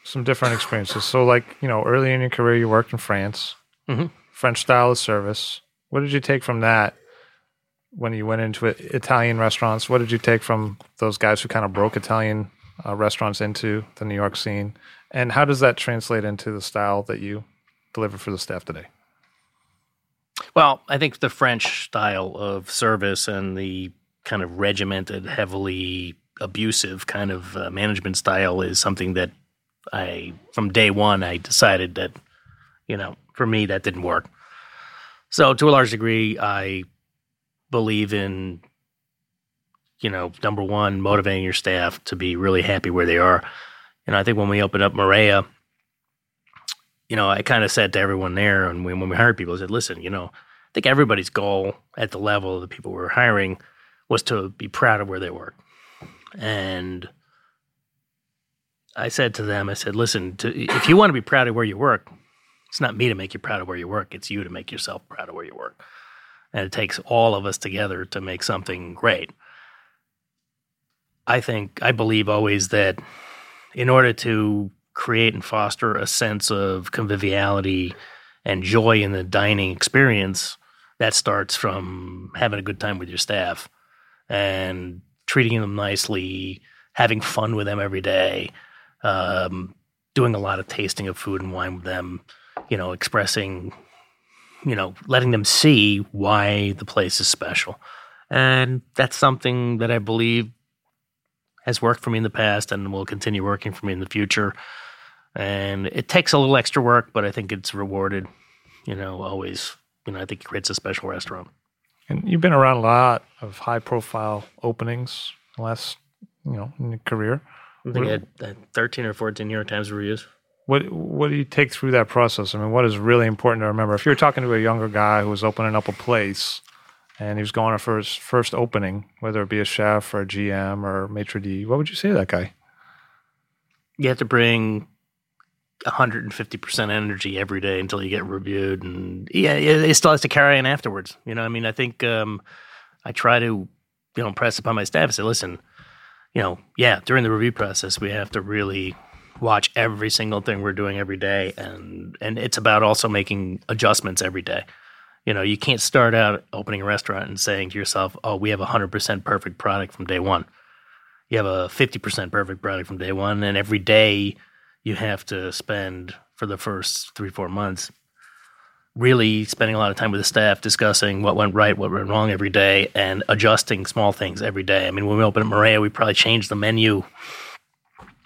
Speaker 1: some different experiences? So like you know, early in your career, you worked in France,
Speaker 2: Mhm.
Speaker 1: French style of service. What did you take from that when you went into it, Italian restaurants? What did you take from those guys who kind of broke Italian uh, restaurants into the New York scene? And how does that translate into the style that you deliver for the staff today?
Speaker 2: Well, I think the French style of service and the kind of regimented, heavily abusive kind of uh, management style is something that I, from day one, I decided that, you know, for me, that didn't work. So, to a large degree, I believe in, you know, number one, motivating your staff to be really happy where they are. And I think when we opened up Marea, you know, I kind of said to everyone there, and when, when we hired people, I said, listen, you know, I think everybody's goal at the level of the people we were hiring was to be proud of where they work. And I said to them, I said, listen, to, if you want to be proud of where you work, it's not me to make you proud of where you work. It's you to make yourself proud of where you work. And it takes all of us together to make something great. I think, I believe always that in order to create and foster a sense of conviviality and joy in the dining experience, that starts from having a good time with your staff and treating them nicely, having fun with them every day, um, doing a lot of tasting of food and wine with them, you know, expressing, you know, letting them see why the place is special. And that's something that I believe has worked for me in the past and will continue working for me in the future. And it takes a little extra work, but I think it's rewarded, you know, always. You know, I think it creates a special restaurant.
Speaker 1: And you've been around a lot of high profile openings last, you know, in your career.
Speaker 2: I think I had, I had 13 or 14 New York Times reviews.
Speaker 1: What what do you take through that process? I mean, what is really important to remember? If you're talking to a younger guy who was opening up a place and he was going for his first opening, whether it be a chef or a GM or maitre d', what would you say to that guy?
Speaker 2: You have to bring 150% energy every day until you get reviewed. And yeah, it, still has to carry on afterwards. You know, I mean, I think um, I try to, you know, impress upon my staff and say, listen, you know, yeah, during the review process, we have to really watch every single thing we're doing every day. And, and it's about also making adjustments every day. You know, you can't start out opening a restaurant and saying to yourself, oh, we have a 100% perfect product from day one. You have a 50% perfect product from day one. And every day, you have to spend for the first three, four months really spending a lot of time with the staff discussing what went right, what went wrong every day, and adjusting small things every day. I mean, when we opened at Marea, we probably changed the menu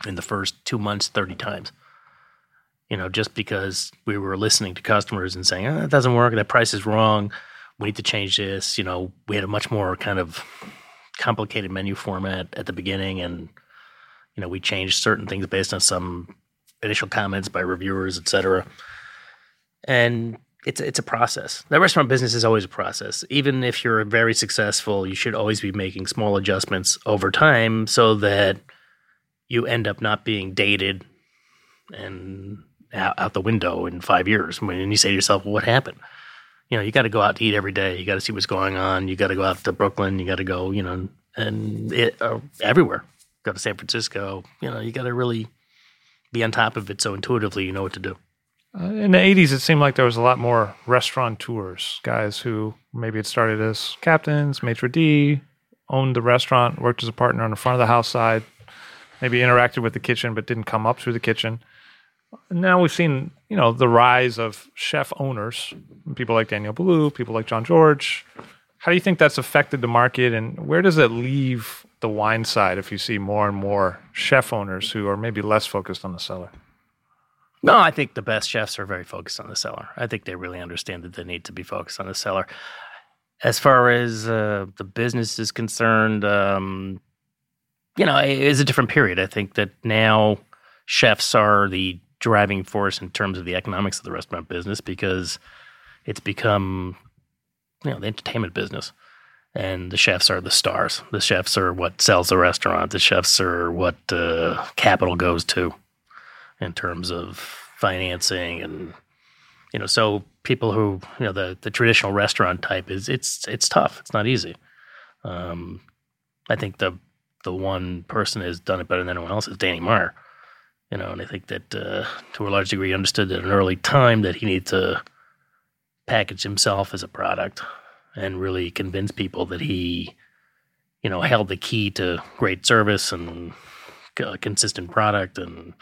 Speaker 2: in the first two months 30 times. You know, just because we were listening to customers and saying, oh, that doesn't work, that price is wrong, we need to change this. You know, we had a much more kind of complicated menu format at the beginning and you know, we changed certain things based on some initial comments by reviewers, etc. And it's it's a process. The restaurant business is always a process. Even if you're very successful, you should always be making small adjustments over time so that you end up not being dated and out, the window in five years. And you say to yourself, well, "What happened?" You know, you got to go out to eat every day. You got to see what's going on. You got to go out to Brooklyn. You got to go, you know, and it, uh, everywhere. Go to San Francisco. You know, you got to really be on top of it so intuitively you know what to do.
Speaker 1: Uh, in the 80s, it seemed like there was a lot more restaurateurs, guys who maybe had started as captains, maitre d', owned the restaurant, worked as a partner on the front of the house side, maybe interacted with the kitchen but didn't come up through the kitchen. Now we've seen, you know, the rise of chef owners, people like Daniel Boulud, people like Jean-Georges. How do you think that's affected the market, and where does it leave the wine side if you see more and more chef owners who are maybe less focused on the cellar?
Speaker 2: No, I think the best chefs are very focused on the cellar. I think they really understand that they need to be focused on the cellar. As far as uh, the business is concerned, um, you know, it is a different period. I think that now chefs are the driving force in terms of the economics of the restaurant business because it's become, you know, the entertainment business and the chefs are the stars. The chefs are what sells the restaurant. The chefs are what uh, capital goes to in terms of financing and you know. So people who you know the the traditional restaurant type is it's it's tough. It's not easy. Um, I think the the one person has done it better than anyone else is Danny Meyer. You know, and I think that uh, to a large degree understood at an early time that he needed to package himself as a product and really convince people that he, you know, held the key to great service and a consistent product. And,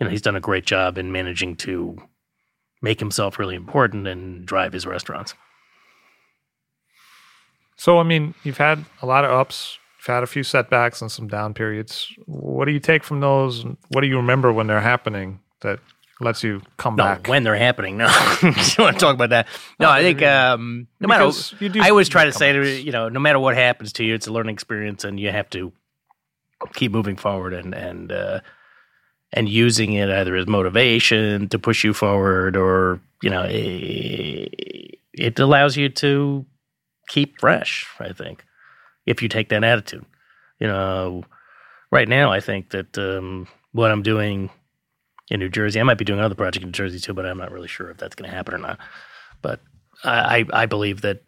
Speaker 2: you know, he's done a great job in managing to make himself really important and drive his restaurants.
Speaker 1: So, I mean, you've had a lot of ups, you've had a few setbacks and some down periods. What do you take from those? What do you remember when they're happening that lets you come
Speaker 2: no,
Speaker 1: back.
Speaker 2: when they're happening. No, you want to talk about that? No, I think um, no matter. I always try to say to you know, no matter what happens to you, it's a learning experience, and you have to keep moving forward and and uh, and using it either as motivation to push you forward, or you know, it, it allows you to keep fresh. I think if you take that attitude, you know, right now, I think that um, what I'm doing in New Jersey. I might be doing another project in New Jersey too, but I'm not really sure if that's going to happen or not. But I, I believe that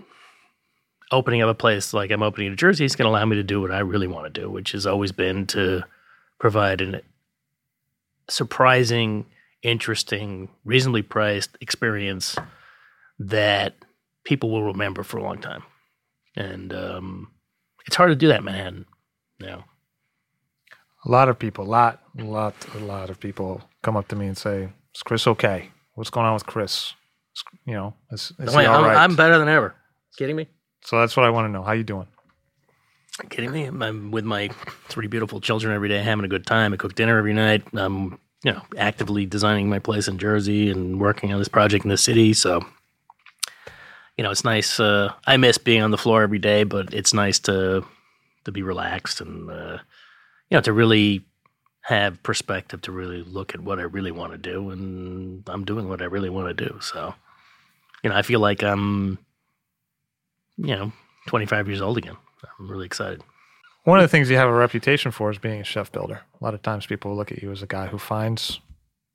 Speaker 2: opening up a place like I'm opening in New Jersey is going to allow me to do what I really want to do, which has always been to provide a surprising, interesting, reasonably priced experience that people will remember for a long time. And um, it's hard to do that in Manhattan now.
Speaker 1: A lot of people, a lot, a lot, a lot of people come up to me and say, "Is Chris okay? What's going on with Chris? You know, is, is
Speaker 2: Wait,
Speaker 1: all
Speaker 2: I'm,
Speaker 1: right?"
Speaker 2: I'm better than ever. Kidding me?
Speaker 1: so that's what I want to know. How you doing?
Speaker 2: Kidding me? I'm with my three beautiful children every day, having a good time. I cook dinner every night. I'm, you know, actively designing my place in Jersey and working on this project in the city. So, you know, it's nice. Uh, I miss being on the floor every day, but it's nice to to be relaxed and uh, you know to really have perspective to really look at what I really want to do, and I'm doing what I really want to do. So, you know, I feel like I'm, you know, 25 years old again. I'm really excited.
Speaker 1: One of the things you have a reputation for is being a chef builder. A lot of times people look at you as a guy who finds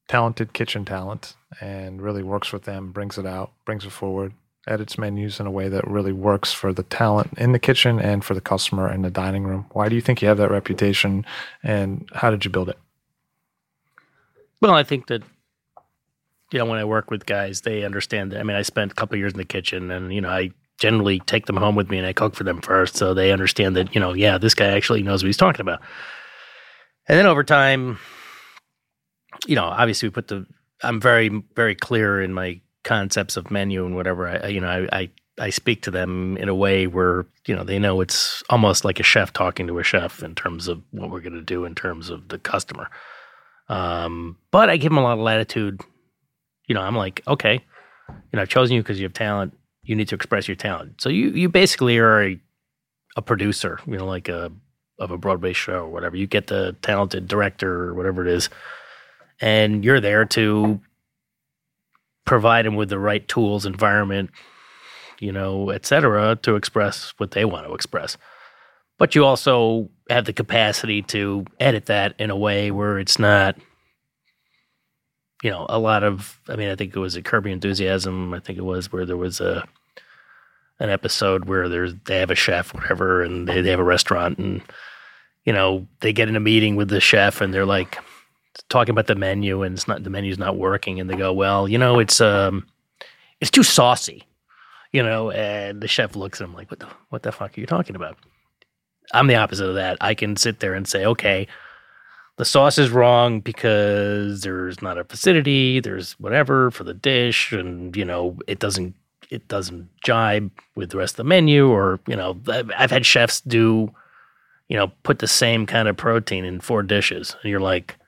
Speaker 1: talented kitchen talent and really works with them, brings it out, brings it forward, edits menus in a way that really works for the talent in the kitchen and for the customer in the dining room. Why do you think you have that reputation and how did you build it?
Speaker 2: Well, I think that you know when I work with guys, they understand that. I mean, I spent a couple years in the kitchen, and you know, I generally take them home with me and I cook for them first, so they understand that you know, yeah, this guy actually knows what he's talking about. And then over time, you know, obviously we put the. I'm very very clear in my concepts of menu and whatever. I you know I, I I speak to them in a way where you know they know it's almost like a chef talking to a chef in terms of what we're going to do in terms of the customer. Um, but I give them a lot of latitude. You know, I'm like, okay, you know, I've chosen you because you have talent. You need to express your talent. So you you basically are a a producer. You know, like a of a Broadway show or whatever. You get the talented director or whatever it is, and you're there to provide them with the right tools, environment, you know, et cetera, to express what they want to express. But you also have the capacity to edit that in a way where it's not, you know, a lot of. I mean, I think it was a Your Enthusiasm. I think it was where there was a an episode where there's they have a chef, whatever, and they, they have a restaurant, and you know they get in a meeting with the chef, and they're like talking about the menu, and it's not the menu's not working, and they go, well, you know, it's um, it's too saucy, you know, and the chef looks at him like, what the what the fuck are you talking about? I'm the opposite of that. I can sit there and say, okay, the sauce is wrong because there's not a acidity, there's whatever for the dish, and you know it doesn't it doesn't jibe with the rest of the menu, or you know I've had chefs do, you know, put the same kind of protein in four dishes, and you're like,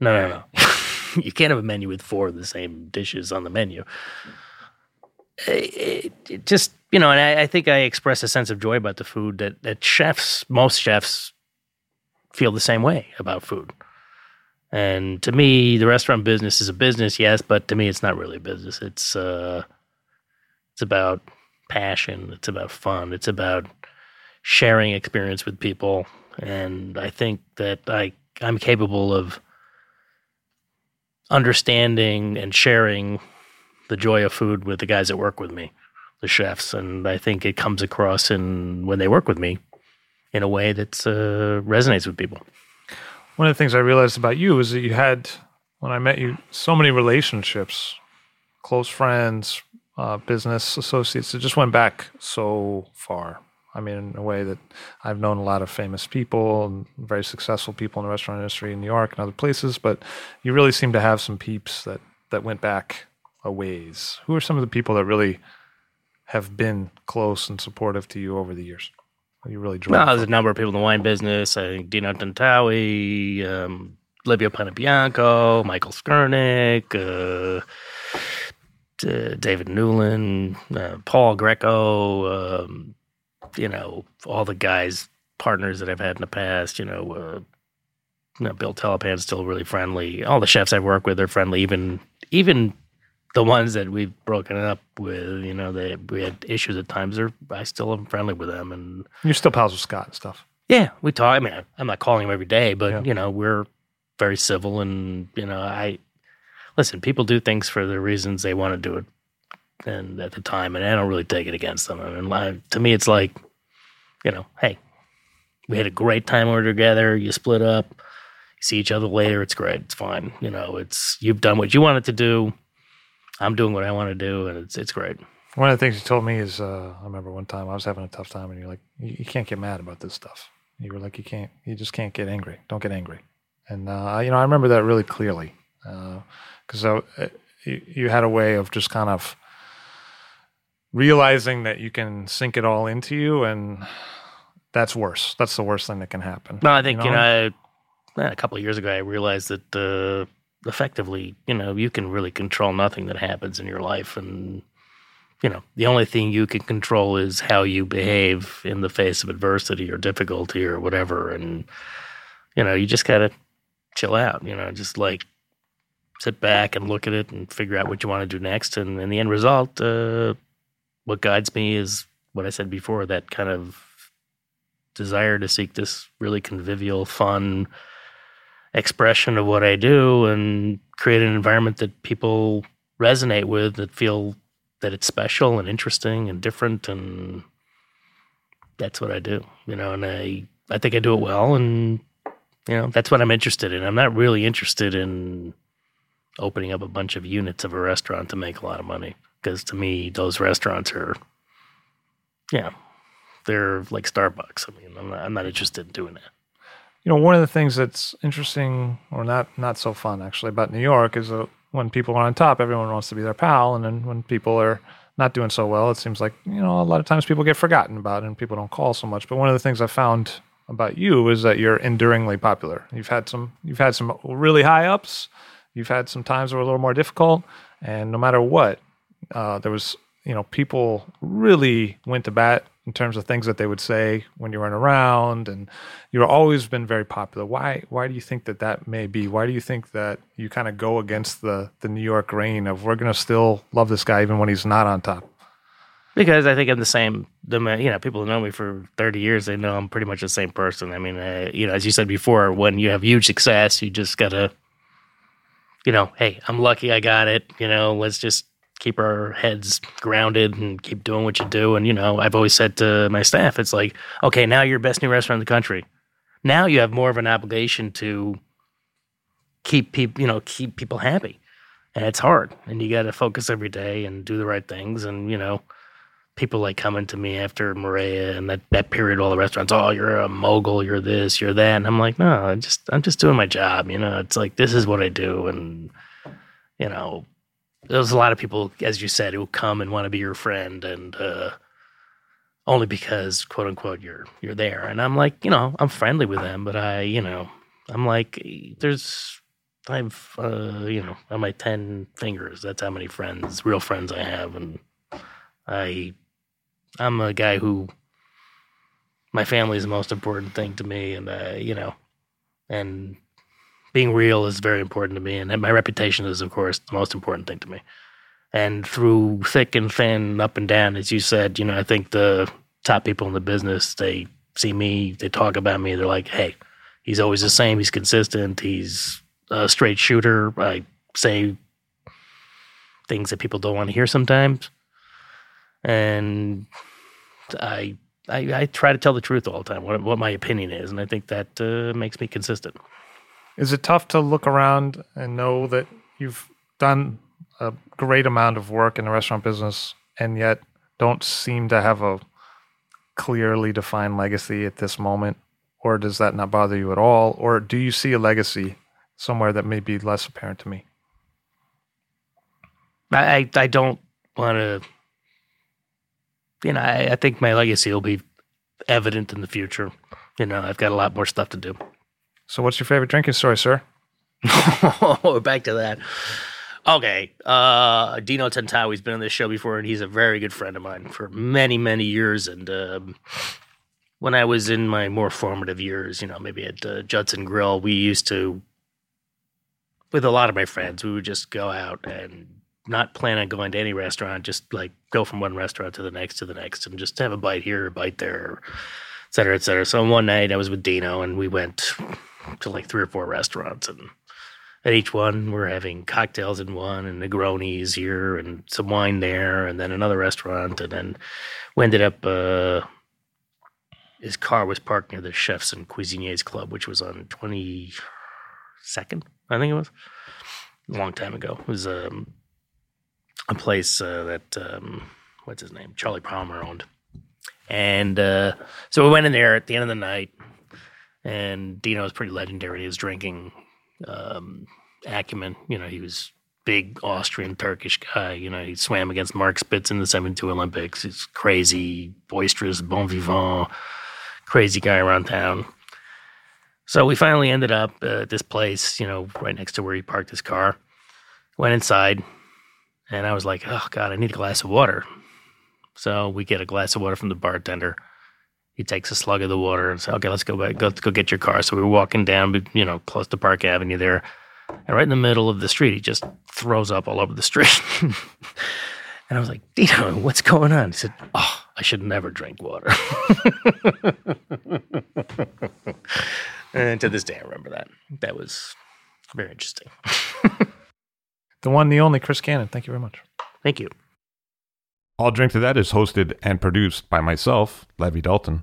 Speaker 2: no, no, no, you can't have a menu with four of the same dishes on the menu. It, it just you know, and I, I, think I express a sense of joy about the food that that chefs, most chefs, feel the same way about food. And to me, the restaurant business is a business, yes, but to me, it's not really a business. It's uh, it's about passion. It's about fun. It's about sharing experience with people. And I think that I I'm capable of understanding and sharing the joy of food with the guys that work with me the chefs, and I think it comes across in when they work with me in a way that uh, resonates with people.
Speaker 1: One of the things I realized about you is that you had, when I met you, so many relationships, close friends, uh, business associates. It just went back so far. I mean, in a way that I've known a lot of famous people and very successful people in the restaurant industry in New York and other places, but you really seem to have some peeps that that went back a ways. Who are some of the people that really have been close and supportive to you over the years? You really
Speaker 2: draw. No, there's a number of people in the wine business. I think Dino Tantawi, um, Livio Panebianco, Michael Skurnik, uh, uh, David Newland, uh, Paul Grieco, um, you know, all the guys, partners that I've had in the past, you know, uh, you know Bill Telepan's still really friendly. All the chefs I've worked with are friendly, even even the ones that we've broken up with, you know, they we had issues at times. Or I still am friendly with them, and
Speaker 1: you're still pals with Scott and stuff.
Speaker 2: Yeah, we talk. I mean, I'm not calling him every day, but yeah. you know, we're very civil, and you know, I listen. People do things for the reasons they want to do it, and at the time, and I don't really take it against them. I mean, to me, it's like, you know, hey, we had a great time over together. You split up. You see each other later. It's great. It's fine. You know, it's you've done what you wanted to do I'm doing what I want to do, and it's it's great.
Speaker 1: One of the things you told me is, uh, I remember one time I was having a tough time, and you're like, you, you, can't get mad about this stuff. You were like, you can't, you just can't get angry. Don't get angry. And uh, you know, I remember that really clearly because uh, you, you had a way of just kind of realizing that you can sink it all into you, and that's worse. That's the worst thing that can happen.
Speaker 2: No, I think you know, you know I, a couple of years ago, I realized that uh, effectively, you know, you can really control nothing that happens in your life. And you know, the only thing you can control is how you behave in the face of adversity or difficulty or whatever. And, you know, you just got to chill out, you know, just like sit back and look at it and figure out what you want to do next. And in the end result, uh, what guides me is what I said before that kind of desire to seek this really convivial, fun expression of what I do and create an environment that people resonate with that feel that it's special and interesting and different and that's what I do, you know, and I I think I do it well and you know, that's what I'm interested in. I'm not really interested in opening up a bunch of units of a restaurant to make a lot of money because to me those restaurants are yeah, they're like Starbucks. I mean, I'm not, I'm not interested in doing that.
Speaker 1: You know, one of the things that's interesting or not not so fun actually about New York is that when people are on top, everyone wants to be their pal, and then when people are not doing so well, it seems like you know a lot of times people get forgotten about and people don't call so much. But one of the things I found about you is that you're enduringly popular. You've had some you've had some really high ups, you've had some times that were a little more difficult, and no matter what, uh, there was you know people really went to bat in terms of things that they would say when you weren't around and you've always been very popular why why do you think that that may be why do you think that you kind of go against the the new york grain of we're going to still love this guy even when he's not on top
Speaker 2: because I think I'm the same. The you know people who know me for 30 years, they know I'm pretty much the same person. I mean, uh, you know, as you said before, when you have huge success, you just gotta, you know, hey, I'm lucky I got it. You know, let's just keep our heads grounded and keep doing what you do. And, you know, I've always said to my staff, it's like, okay, now you're best new restaurant in the country. Now you have more of an obligation to keep people, you know, keep people happy. And it's hard. And you got to focus every day and do the right things. And, you know, people like coming to me after Marea and that, that period, all the restaurants, oh, you're a mogul, you're this, you're that. And I'm like, no, I just, I'm just doing my job. You know, it's like, this is what I do. And, you know, there's a lot of people, as you said, who come and want to be your friend, and uh, only because quote unquote you're you're there. And I'm like, you know, I'm friendly with them, but I, you know, I'm like, there's, I've, uh, you know, on my ten fingers, that's how many friends, real friends, I have, and I, I'm a guy who, my family is the most important thing to me, and uh, you know, and being real is very important to me, and my reputation is, of course, the most important thing to me. And through thick and thin, up and down, as you said, you know, I think the top people in the business they see me, they talk about me, they're like, "Hey, he's always the same. He's consistent. He's a straight shooter." I say things that people don't want to hear sometimes, and I I, I try to tell the truth all the time, what, what my opinion is, and I think that uh, makes me consistent.
Speaker 1: Is it tough to look around and know that you've done a great amount of work in the restaurant business and yet don't seem to have a clearly defined legacy at this moment? Or does that not bother you at all? Or do you see a legacy somewhere that may be less apparent to me?
Speaker 2: I, I don't want to, you know, I, I think my legacy will be evident in the future. You know, I've got a lot more stuff to do.
Speaker 1: So, what's your favorite drinking story, sir?
Speaker 2: We're back to that. Okay. Uh, Dino Tantawi's been on this show before, and he's a very good friend of mine for many, many years. And um, when I was in my more formative years, you know, maybe at uh, Judson Grill, we used to, with a lot of my friends, we would just go out and not plan on going to any restaurant, just like go from one restaurant to the next to the next and just have a bite here, a bite there, et cetera, et cetera. So one night I was with Dino and we went to like three or four restaurants, and at each one we're having cocktails in one and Negronis here and some wine there, and then another restaurant, and then we ended up. Uh, his car was parked near the Chefs and Cuisiniers Club, which was on twenty second, I think it was, a long time ago. It was um, a place uh, that um, what's his name, Charlie Palmer owned. And uh, so we went in there at the end of the night, and Dino was pretty legendary. He was drinking um, acumen. You know, he was big Austrian Turkish guy. You know, he swam against Mark Spitz in the 72 Olympics. He's crazy, boisterous, bon vivant, crazy guy around town. So we finally ended up at this place, you know, right next to where he parked his car. Went inside, and I was like, oh, God, I need a glass of water. So we get a glass of water from the bartender. He takes a slug of the water and says, "Okay, let's go back. Let's go get your car." So we were walking down, you know, close to Park Avenue there, and right in the middle of the street, he just throws up all over the street. and I was like, "Dino, what's going on?" He said, "Oh, I should never drink water." and to this day, I remember that. That was very interesting.
Speaker 4: the one, the only Chris Cannon. Thank you very much.
Speaker 2: Thank you.
Speaker 4: I'll Drink to That is hosted and produced by myself, Levi Dalton.